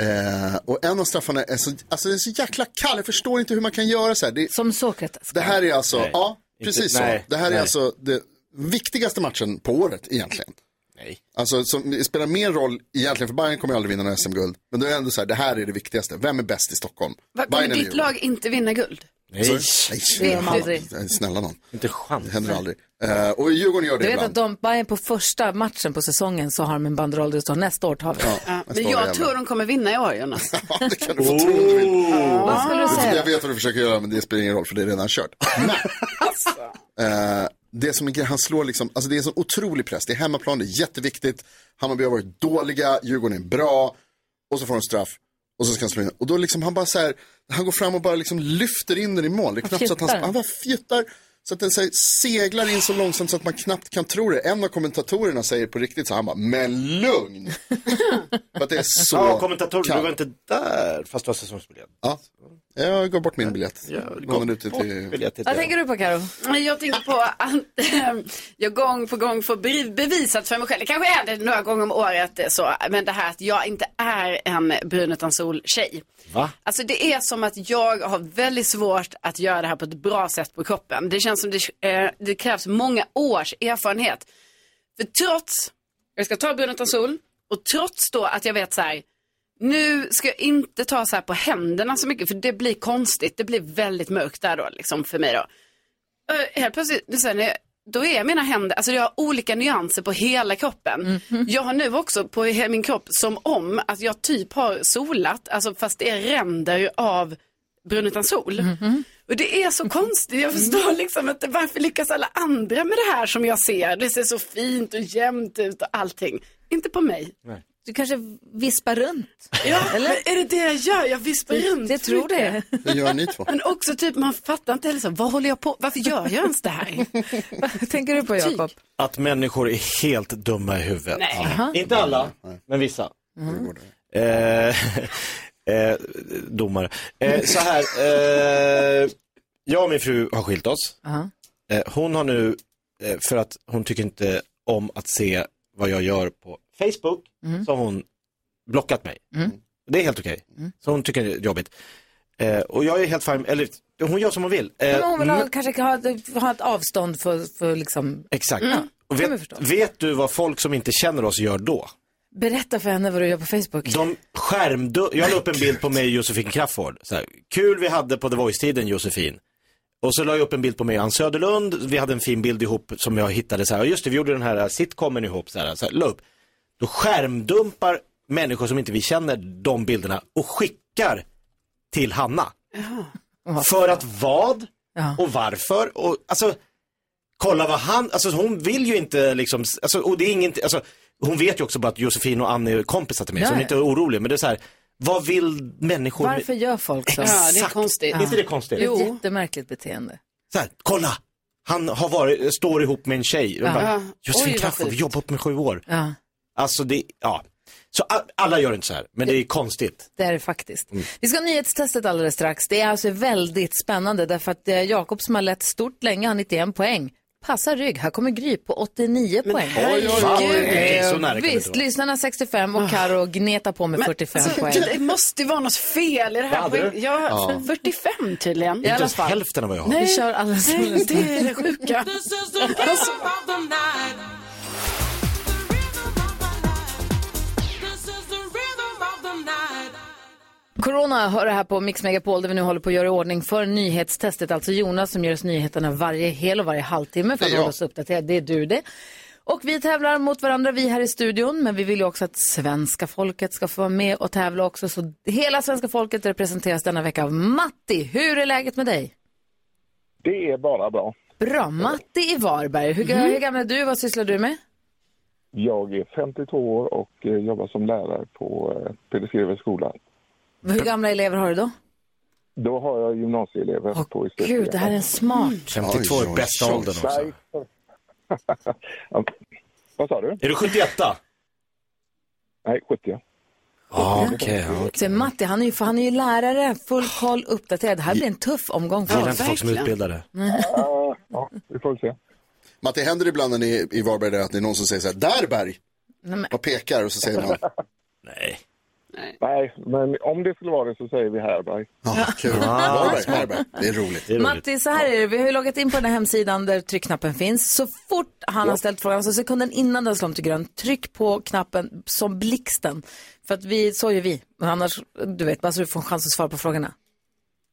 Eh, och en av straffarna är så, alltså den är så jäkla kall. Jag förstår inte hur man kan göra så här. Det,
Som Sokrates.
det här är alltså,
Nej.
ja,
Inte-
precis
nej,
så. Det här är
nej.
alltså det viktigaste matchen på året egentligen.
Nej.
Alltså som, det spelar mer roll egentligen, för Bayern kommer ju aldrig vinna några SM-guld. Men det är ändå så här, det här är det viktigaste. Vem är bäst i Stockholm?
Va, kommer ditt lag inte vinna guld?
Nej. Nej.
Det gör de aldrig.
Snälla någon.
Inte chans.
Det händer aldrig. Eh, och Djurgården gör det
Du vet
ibland.
att de, Bayern på första matchen på säsongen så har de en banderoll där det står nästa år tar vi.
Ja, men jag tror de kommer vinna i år, Jonas.
det kan du få tro om du vill.
Vad skulle du säga?
Jag vet vad du försöker göra men det spelar ingen roll för det är redan kört. Men, eh, det som är grejen, han slår liksom, alltså det är en sån otrolig press. Det är hemmaplan, det är jätteviktigt. Hammarby har varit dåliga, Djurgården är bra. Och så får de straff. Och så ska han slå in. Och då liksom han bara så här, han går fram och bara liksom lyfter in den i mål. Det är
Han
knappt så att han, han bara fjuttar. Så att den så här, seglar in så långsamt så att man knappt kan tro det. En av kommentatorerna säger på riktigt så han bara, men lugn! för att det är så
Ja, kommentator, du var inte där fast du har säsongsbiljett.
Ja, jag gav bort min biljett. Lånade ut det
bort
till...
biljetter
Vad tänker du på Karo?
Jag tänker på att jag gång på gång får bevi- bevisat för mig själv, det kanske är det några gånger om året eh, så, men det här att jag inte är en brun utan sol-tjej.
Va?
Alltså det är som att jag har väldigt svårt att göra det här på ett bra sätt på kroppen. Det känns som det, eh, det krävs många års erfarenhet. För trots, jag ska ta brun utan sol, och trots då att jag vet så här, nu ska jag inte ta så här på händerna så mycket för det blir konstigt, det blir väldigt mörkt där då liksom för mig då. Ö, Helt plötsligt, är då är mina händer, alltså jag har olika nyanser på hela kroppen. Jag har nu också på min kropp som om att jag typ har solat, alltså fast det är ränder av brun utan sol. Och det är så konstigt, jag förstår liksom inte varför lyckas alla andra med det här som jag ser? Det ser så fint och jämnt ut och allting. Inte på mig.
Du kanske vispar runt?
Ja, men är det det jag gör? Jag vispar runt.
Jag tror det.
Hur gör ni två?
Men också typ, man fattar inte heller så, vad håller jag på, varför gör jag ens det här?
Vad tänker du på Jakob?
Att människor är helt dumma i huvudet.
Nej.
Ja. Inte alla, men vissa. Eh, eh, domare. Eh, så här, eh, jag och min fru har skilt oss.
Ja.
Eh, hon har nu, eh, för att hon tycker inte om att se vad jag gör på Facebook,
Mm.
så har hon blockat mig. Det är helt okej. Så hon tycker det är jobbigt. Eh, och jag är helt fine, eller hon gör som hon vill. Eh,
Men hon vill ha,
men-
kanske ha, ha ett avstånd för, för liksom...
Exakt.
Ja,
Och vet, vet du vad folk som inte känner oss gör då?
Berätta för henne vad du gör på Facebook.
De skärmdu- jag la upp en bild på mig och Josefin Crafoord. Så här, Kul vi hade på The Voice-tiden Josefin. Och så la jag upp en bild på mig och Ann Söderlund. Vi hade en fin bild ihop som jag hittade så här. Och just det, vi gjorde den här sitcomen ihop så här. Så här la upp. Då skärmdumpar människor som inte vi känner de bilderna och skickar till Hanna. För att vad? Och varför? Och alltså, kolla vad han, alltså hon vill ju inte liksom, alltså, och det är inget, alltså, hon vet ju också bara att Josefin och Ann är kompisar till mig,
Ja,
så hon är
ja.
inte orolig. Men det är så här, vad vill människor?
Varför gör folk så?
Exakt. Ja, det är konstigt. Är inte det konstigt?
Det är ett
Jo.
jättemärkligt beteende.
Så här, kolla! Han har varit, står ihop med en tjej. Och
Ja.
bara,
Ja.
Josefin
vad
Crafoord, vi upp med sju år.
Ja,
Alltså det, ja. Så alla gör inte så här, men det är konstigt.
det är det faktiskt.
Mm.
Vi ska ha nyhetstestet alldeles strax. Det är alltså väldigt spännande därför att Jakob som har lett stort länge har 91 poäng. Passar rygg. Här kommer Gry på 89 poäng.
herregud. Oj, oj, oj.
Eh,
det
Visst, lyssnarna 65 och Karo gnetar på med 45
alltså,
poäng.
Det måste ju vara något fel i det här. Ja,
Ja.
45 tydligen.
Inte ens hälften av vad jag har.
Nej,
Vi kör alldeles
nej det är det sjuka.
Corona hör det här på Mix Megapol där vi nu håller på att göra i ordning för nyhetstestet. Alltså Jonas som gör oss nyheterna varje hel och varje halvtimme för att hålla oss uppdaterade. Det är du det. Och vi tävlar mot varandra, vi här i studion, men vi vill ju också att svenska folket ska få vara med och tävla också. Så hela svenska folket representeras denna vecka av Matti. Hur är läget med dig?
Det är bara bra.
Bra. Matti i Varberg. Hur, hur gammal är du? Vad sysslar du med?
Jag är 52 år och eh, jobbar som lärare på eh, Peder Skrevers skola.
Hur gamla elever har du då?
Då har jag gymnasieelever på Estetska.
Gud, det här är en smart.
52 är bästa åldern också.
Vad sa du?
Är du 71
Nej, 70.
Ah, Okej, okay,
Så Matti, han är, ju, för han är ju lärare, full koll, uppdaterad. Det här blir en tuff omgång för
Gillar
honom.
inte folk som är utbildade.
Ja, Ja, vi får se.
Matti, händer det ibland när ni är i Varberg där att det är någon som säger så här, där Berg! Och pekar och så säger man,
Nej.
Nej, men om det skulle vara det så säger vi Härberg.
ja, kul. Varberg, Varberg. Det är roligt.
Matti, så här är det. Vi har ju loggat in på den här hemsidan där tryckknappen finns. Så fort han har ställt frågan, så sekunden innan den slår om till grön, tryck på knappen som blixten. För att vi, så gör vi. Men annars, du vet, bara så du får en chans att svara på frågorna.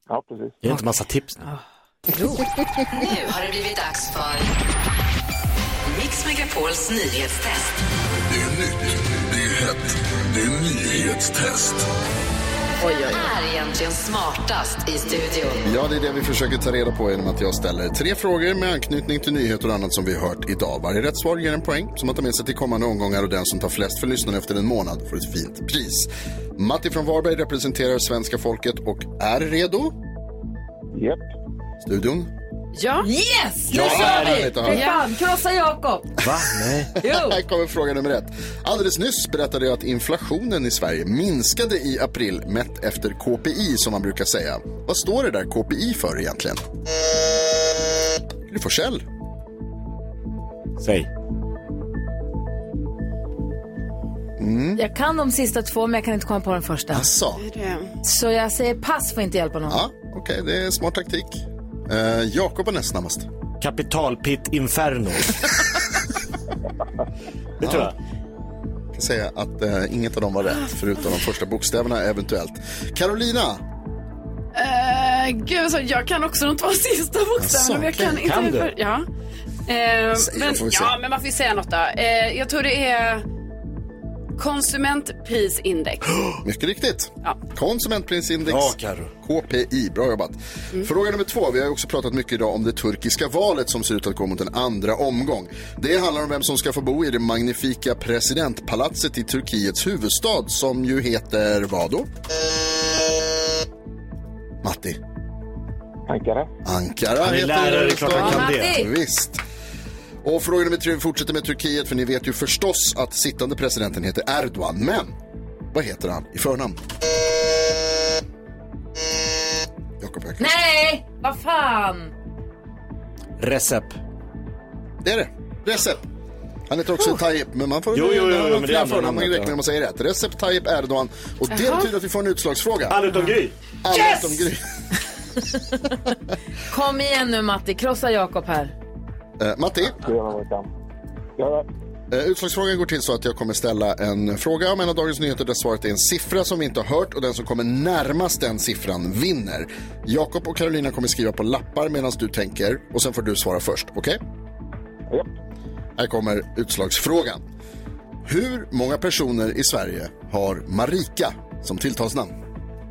Ja, precis.
Ge inte massa tips nu.
Nu har det blivit dags för Mix Megapols nyhetstest.
Det är nytt, det är hett, det är nyhetstest.
Oj, oj, oj. är egentligen smartast i studion?
Ja, det är det vi försöker ta reda på genom att jag ställer tre frågor med anknytning till nyheter och annat som vi har hört idag. Varje rätt svar ger en poäng som man tar med sig till kommande omgångar och den som tar flest för lyssnarna efter en månad får ett fint pris. Matti från Varberg representerar svenska folket och är redo.
Japp.
Studion?
Ja.
Yes! Nu
Ja,
kör vi! fan, krossa Jakob!
Va? Nej.
Här kommer fråga nummer ett. Alldeles nyss berättade jag att inflationen i Sverige minskade i april mätt efter KPI som man brukar säga. Vad står det där KPI för egentligen? Gry Forssell.
Säg.
Jag kan de sista två, men jag kan inte komma på den första.
Asså.
Så jag säger pass får inte hjälpa någon.
Ja, okej, det är smart taktik. Eh, Jakob är näst snabbast.
Kapitalpitt Inferno. det tror jag.
Jag kan säga att eh, inget av dem var rätt, förutom de första bokstäverna eventuellt. Carolina,
Uh, gud, så jag kan också de två sista bokstäverna. men jag kan inte
Kan du?
Ja. Eh, men,
se.
ja, men man får ju säga något då. Eh, jag tror det är konsumentprisindex.
mycket riktigt.
Ja.
Konsumentprisindex.
Karo.
KPI, bra jobbat. Fråga nummer två. Vi har också pratat mycket idag om det turkiska valet som ser ut att gå mot en andra omgång. Det handlar om vem som ska få bo i det magnifika presidentpalatset i Turkiets huvudstad som ju heter vad då? Matti.
Ankara.
Ankara
Han är
heter
lärare, klart han
huvudstaden.
kan det.
Matti.
Visst. Och fråga nummer tre, vi fortsätter med Turkiet för ni vet ju förstås att sittande presidenten heter Erdogan. Men vad heter han i förnamn? Jakob Öqvist.
Nej, vad fan!
Recep.
Det är det. Recep. Han heter också Tayyip, men man får
Jo, jo, jo, jo, men det är
förnamn, man räknar när man säger rätt. Recep Tayyip Erdogan. Och det
Jaha.
betyder att vi får en utslagsfråga.
Alla utom Gry.
Alla
Yes!
utom Gry.
Kom igen nu Matti, krossa Jakob här.
Eh, Matti.
Ja,
eh, utslagsfrågan går till så att jag kommer ställa en fråga om en av dagens nyheter där svaret är en siffra som vi inte har hört och den som kommer närmast den siffran vinner. Jakob och Carolina kommer skriva på lappar medan du tänker och sen får du svara först, okej?
Japp.
Här kommer utslagsfrågan. Hur många personer i Sverige har Marika som tilltalsnamn?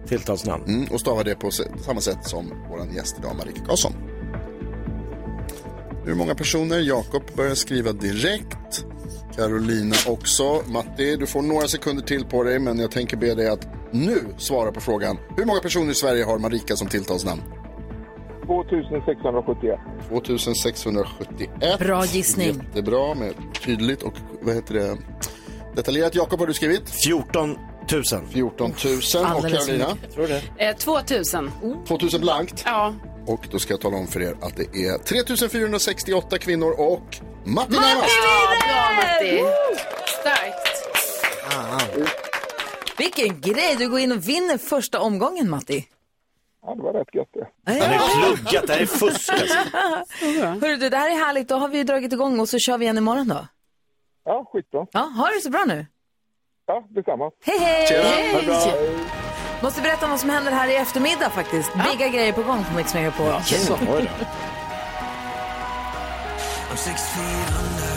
Tilltalsnamn.
Mm, och stavar det på samma sätt som vår gäst idag, Marika Karlsson. Hur många personer? Jakob börjar skriva direkt. Carolina också. Matti, du får några sekunder till på dig, men jag tänker be dig att nu svara på frågan. Hur många personer i Sverige har Marika som tilltalsnamn?
2671.
2671.
Bra gissning.
Jättebra, med tydligt och vad heter det? Detaljerat. Jakob har du skrivit?
14 000.
14 000. Och
Alldeles
Carolina?
Jag tror det.
Eh, 2000.
2000 blankt.
Ja.
Och då ska jag tala om för er att det är 3468 kvinnor och Matti
Ja,
närmast.
bra Matti. Starkt.
Vilken grej, du går in och vinner första omgången Matti.
Ja, det var rätt gött det.
Han är pluggat, det här är fusk alltså.
Hörru du, det här är härligt, då har vi ju dragit igång och så kör vi igen imorgon då.
Ja, skitbra.
Ja, ha det så bra nu.
Ja, detsamma.
Hej hej!
Tjena,
Hej.
ha det bra.
Måste berätta vad som händer här i eftermiddag faktiskt. Bigga grejer på gång på Mix Megapol. Så.
Oj då.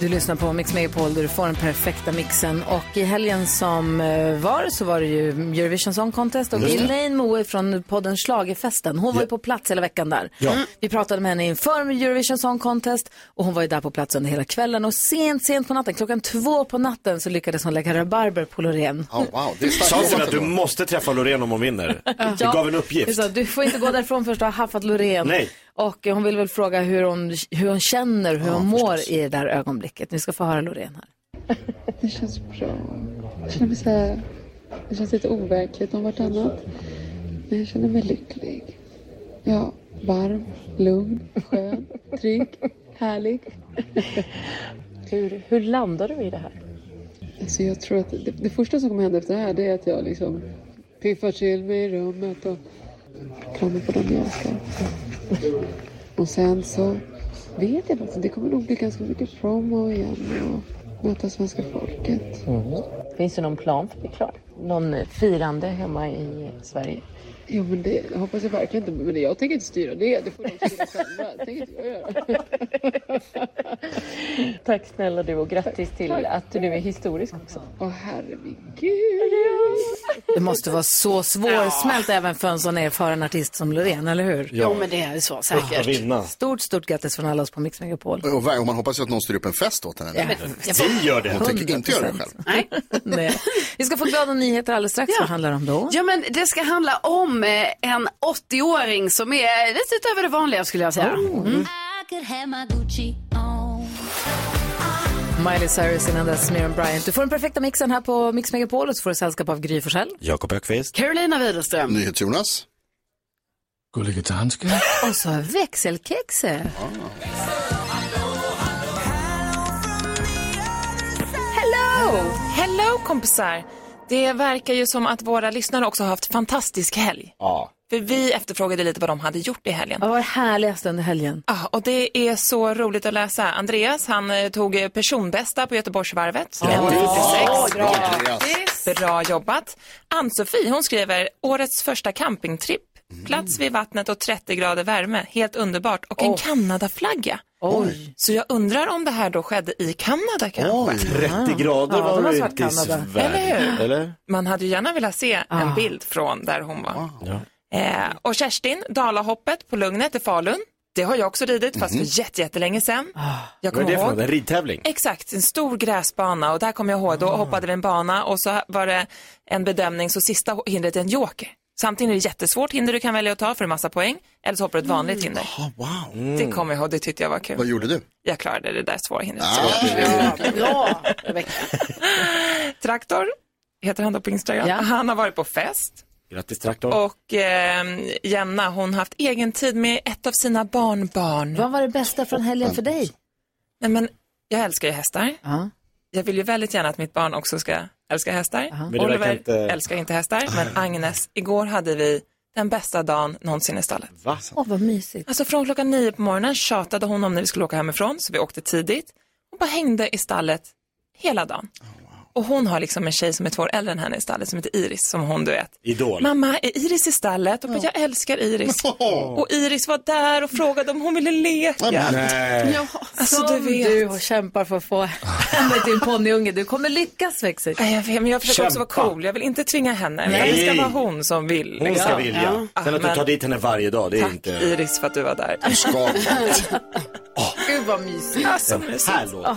Du lyssnar på Mix Megapol där du får den perfekta mixen. Och i helgen som eh, var så var det ju Eurovision Song Contest och. Elaine Moe från podden Schlagerfesten. Hon var ju på plats hela veckan där. Mm. Vi pratade med henne inför Eurovision Song Contest och hon var ju där på plats under hela kvällen. Och sent, sent på natten, klockan två på natten så lyckades hon lägga rabarber på Loreen.
Oh, wow, det är
Sa
jobbat
att du måste träffa Loreen om hon vinner? Du gav en uppgift.
så, du får inte gå därifrån först du har haffat Loreen.
Nej.
Och hon vill väl fråga hur hon, hur hon känner, hur
Ja,
hon mår
förstås.
i det där ögonblicket. Vi ska få höra Loreen här.
Det känns bra. Jag känner mig så här Det känns lite overkligt om vartannat. Men jag känner mig lycklig. Ja, varm, lugn, skön, trygg, härlig.
Hur, hur landar du i det här?
Alltså jag tror att det, det första som kommer hända efter det här det är att jag liksom piffar till mig i rummet och kramar på den jag älskar. Och sen så vet jag faktiskt, det kommer nog bli ganska mycket promo igen och möta svenska folket.
Finns det någon plan för att bli klar? Någon firande hemma i Sverige?
Jo men det hoppas jag verkligen inte. Men jag tänker inte styra det. Det får de styra själva. Det tänker inte jag göra.
Tack snälla du och grattis till att du nu är historisk också.
Åh herre min gud.
Det måste vara så svårsmält även för en sån erfaren artist som Loreen, eller hur?
Ja.
Jo, men det är så säkert.
vinna.
Stort, stort grattis från alla oss på Mix Megapol.
Och, och man hoppas ju att någon styr upp en fest åt henne.
Ja, men-
Vi gör det. Hon tänker inte göra det själv.
Nej.
Nej. Vi ska få glada nyheter alldeles strax. Vad handlar det om då?
Ja, men det ska handla om eh, en 80-åring som är lite utöver det vanliga skulle jag säga. Mm.
Miley Cyrus innan dess, Miriam Bryant. Du får den perfekta mixen här på Mix Megapol och så får du sällskap av Gry Forssell.
Jakob Ökvist.
Carolina Widerström.
NyhetsJonas.
Gullige danske.
Och så växelkexe.
Hello! Hello kompisar! Det verkar ju som att våra lyssnare också har haft fantastisk helg.
Ja.
För vi efterfrågade lite vad de hade gjort i helgen.
Vad var det härligaste under helgen?
Ja, och det är så roligt att läsa. Andreas, han eh, tog eh, personbästa på Göteborgsvarvet.
Ja.
1.46.
Bra,
Bra. Bra jobbat. Ann-Sofie, hon skriver årets första campingtripp. Plats vid vattnet och 30 grader värme. Helt underbart. Och en Kanadaflagga.
Oj.
Så jag undrar om det här då skedde i Kanada kanske?
30 grader
Ja,
var det inte i. Sverige.
Eller hur?
Eller?
Man hade ju gärna velat se
Ah.
en bild från där hon var.
Ja.
Eh, och Kerstin, Dalahoppet på Lugnet i Falun. Det har jag också ridit, fast för jätte, jättelänge sedan. Jag
Mhm. Vad är
kommer
det för
ihåg.
En ridtävling?
Exakt, en stor gräsbana och där kommer jag ihåg, då
Ah.
hoppade vi en bana och så var det en bedömning, så sista hindret är en joker. Samtidigt är det jättesvårt hinder du kan välja att ta för en massa poäng, eller så hoppar du ett vanligt
Mm.
hinder.
wow.
Det kommer jag ihåg, det tyckte jag var kul.
Vad gjorde du?
Jag klarade det där svåra hindret.
Ah,
Bra, Traktor heter han då på Instagram. Han har varit på fest.
Grattis traktor.
Och eh, Jenna, hon har haft egen tid med ett av sina barnbarn.
Vad var det bästa från helgen för dig?
Nej, men jag älskar ju hästar. Jag vill ju väldigt gärna att mitt barn också ska älska hästar.
Det verkar
Oliver
inte-
älskar inte hästar, men Agnes, igår hade vi den bästa dagen någonsin i stallet.
Va?
Åh, vad mysigt.
Alltså från klockan nio på morgonen tjatade hon om när vi skulle åka hemifrån, så vi åkte tidigt. Hon bara hängde i stallet hela dagen. Och hon har liksom en tjej som är två år äldre än henne i stallet som heter Iris, som hon du vet.
Idol.
Mamma, är Iris i stallet? Och bara, jag älskar Iris. Och Iris var där och frågade om hon ville leka.
Nej.
Ja, alltså,
Som
du vet.
du kämpar för att få hem med din ponnyunge. Du kommer lyckas växel.
Nej, jag vet, men jag försöker också vara
Kämpa.
cool. Jag vill inte tvinga henne.
Nej.
Det ska vara hon som vill.
Hon ska vilja. Sen att du
men
tar dit henne varje dag, det är
tack
inte...
Iris för att du var där.
Du ska.
Gud vad mysigt.
Alltså, mysigt.
här låten.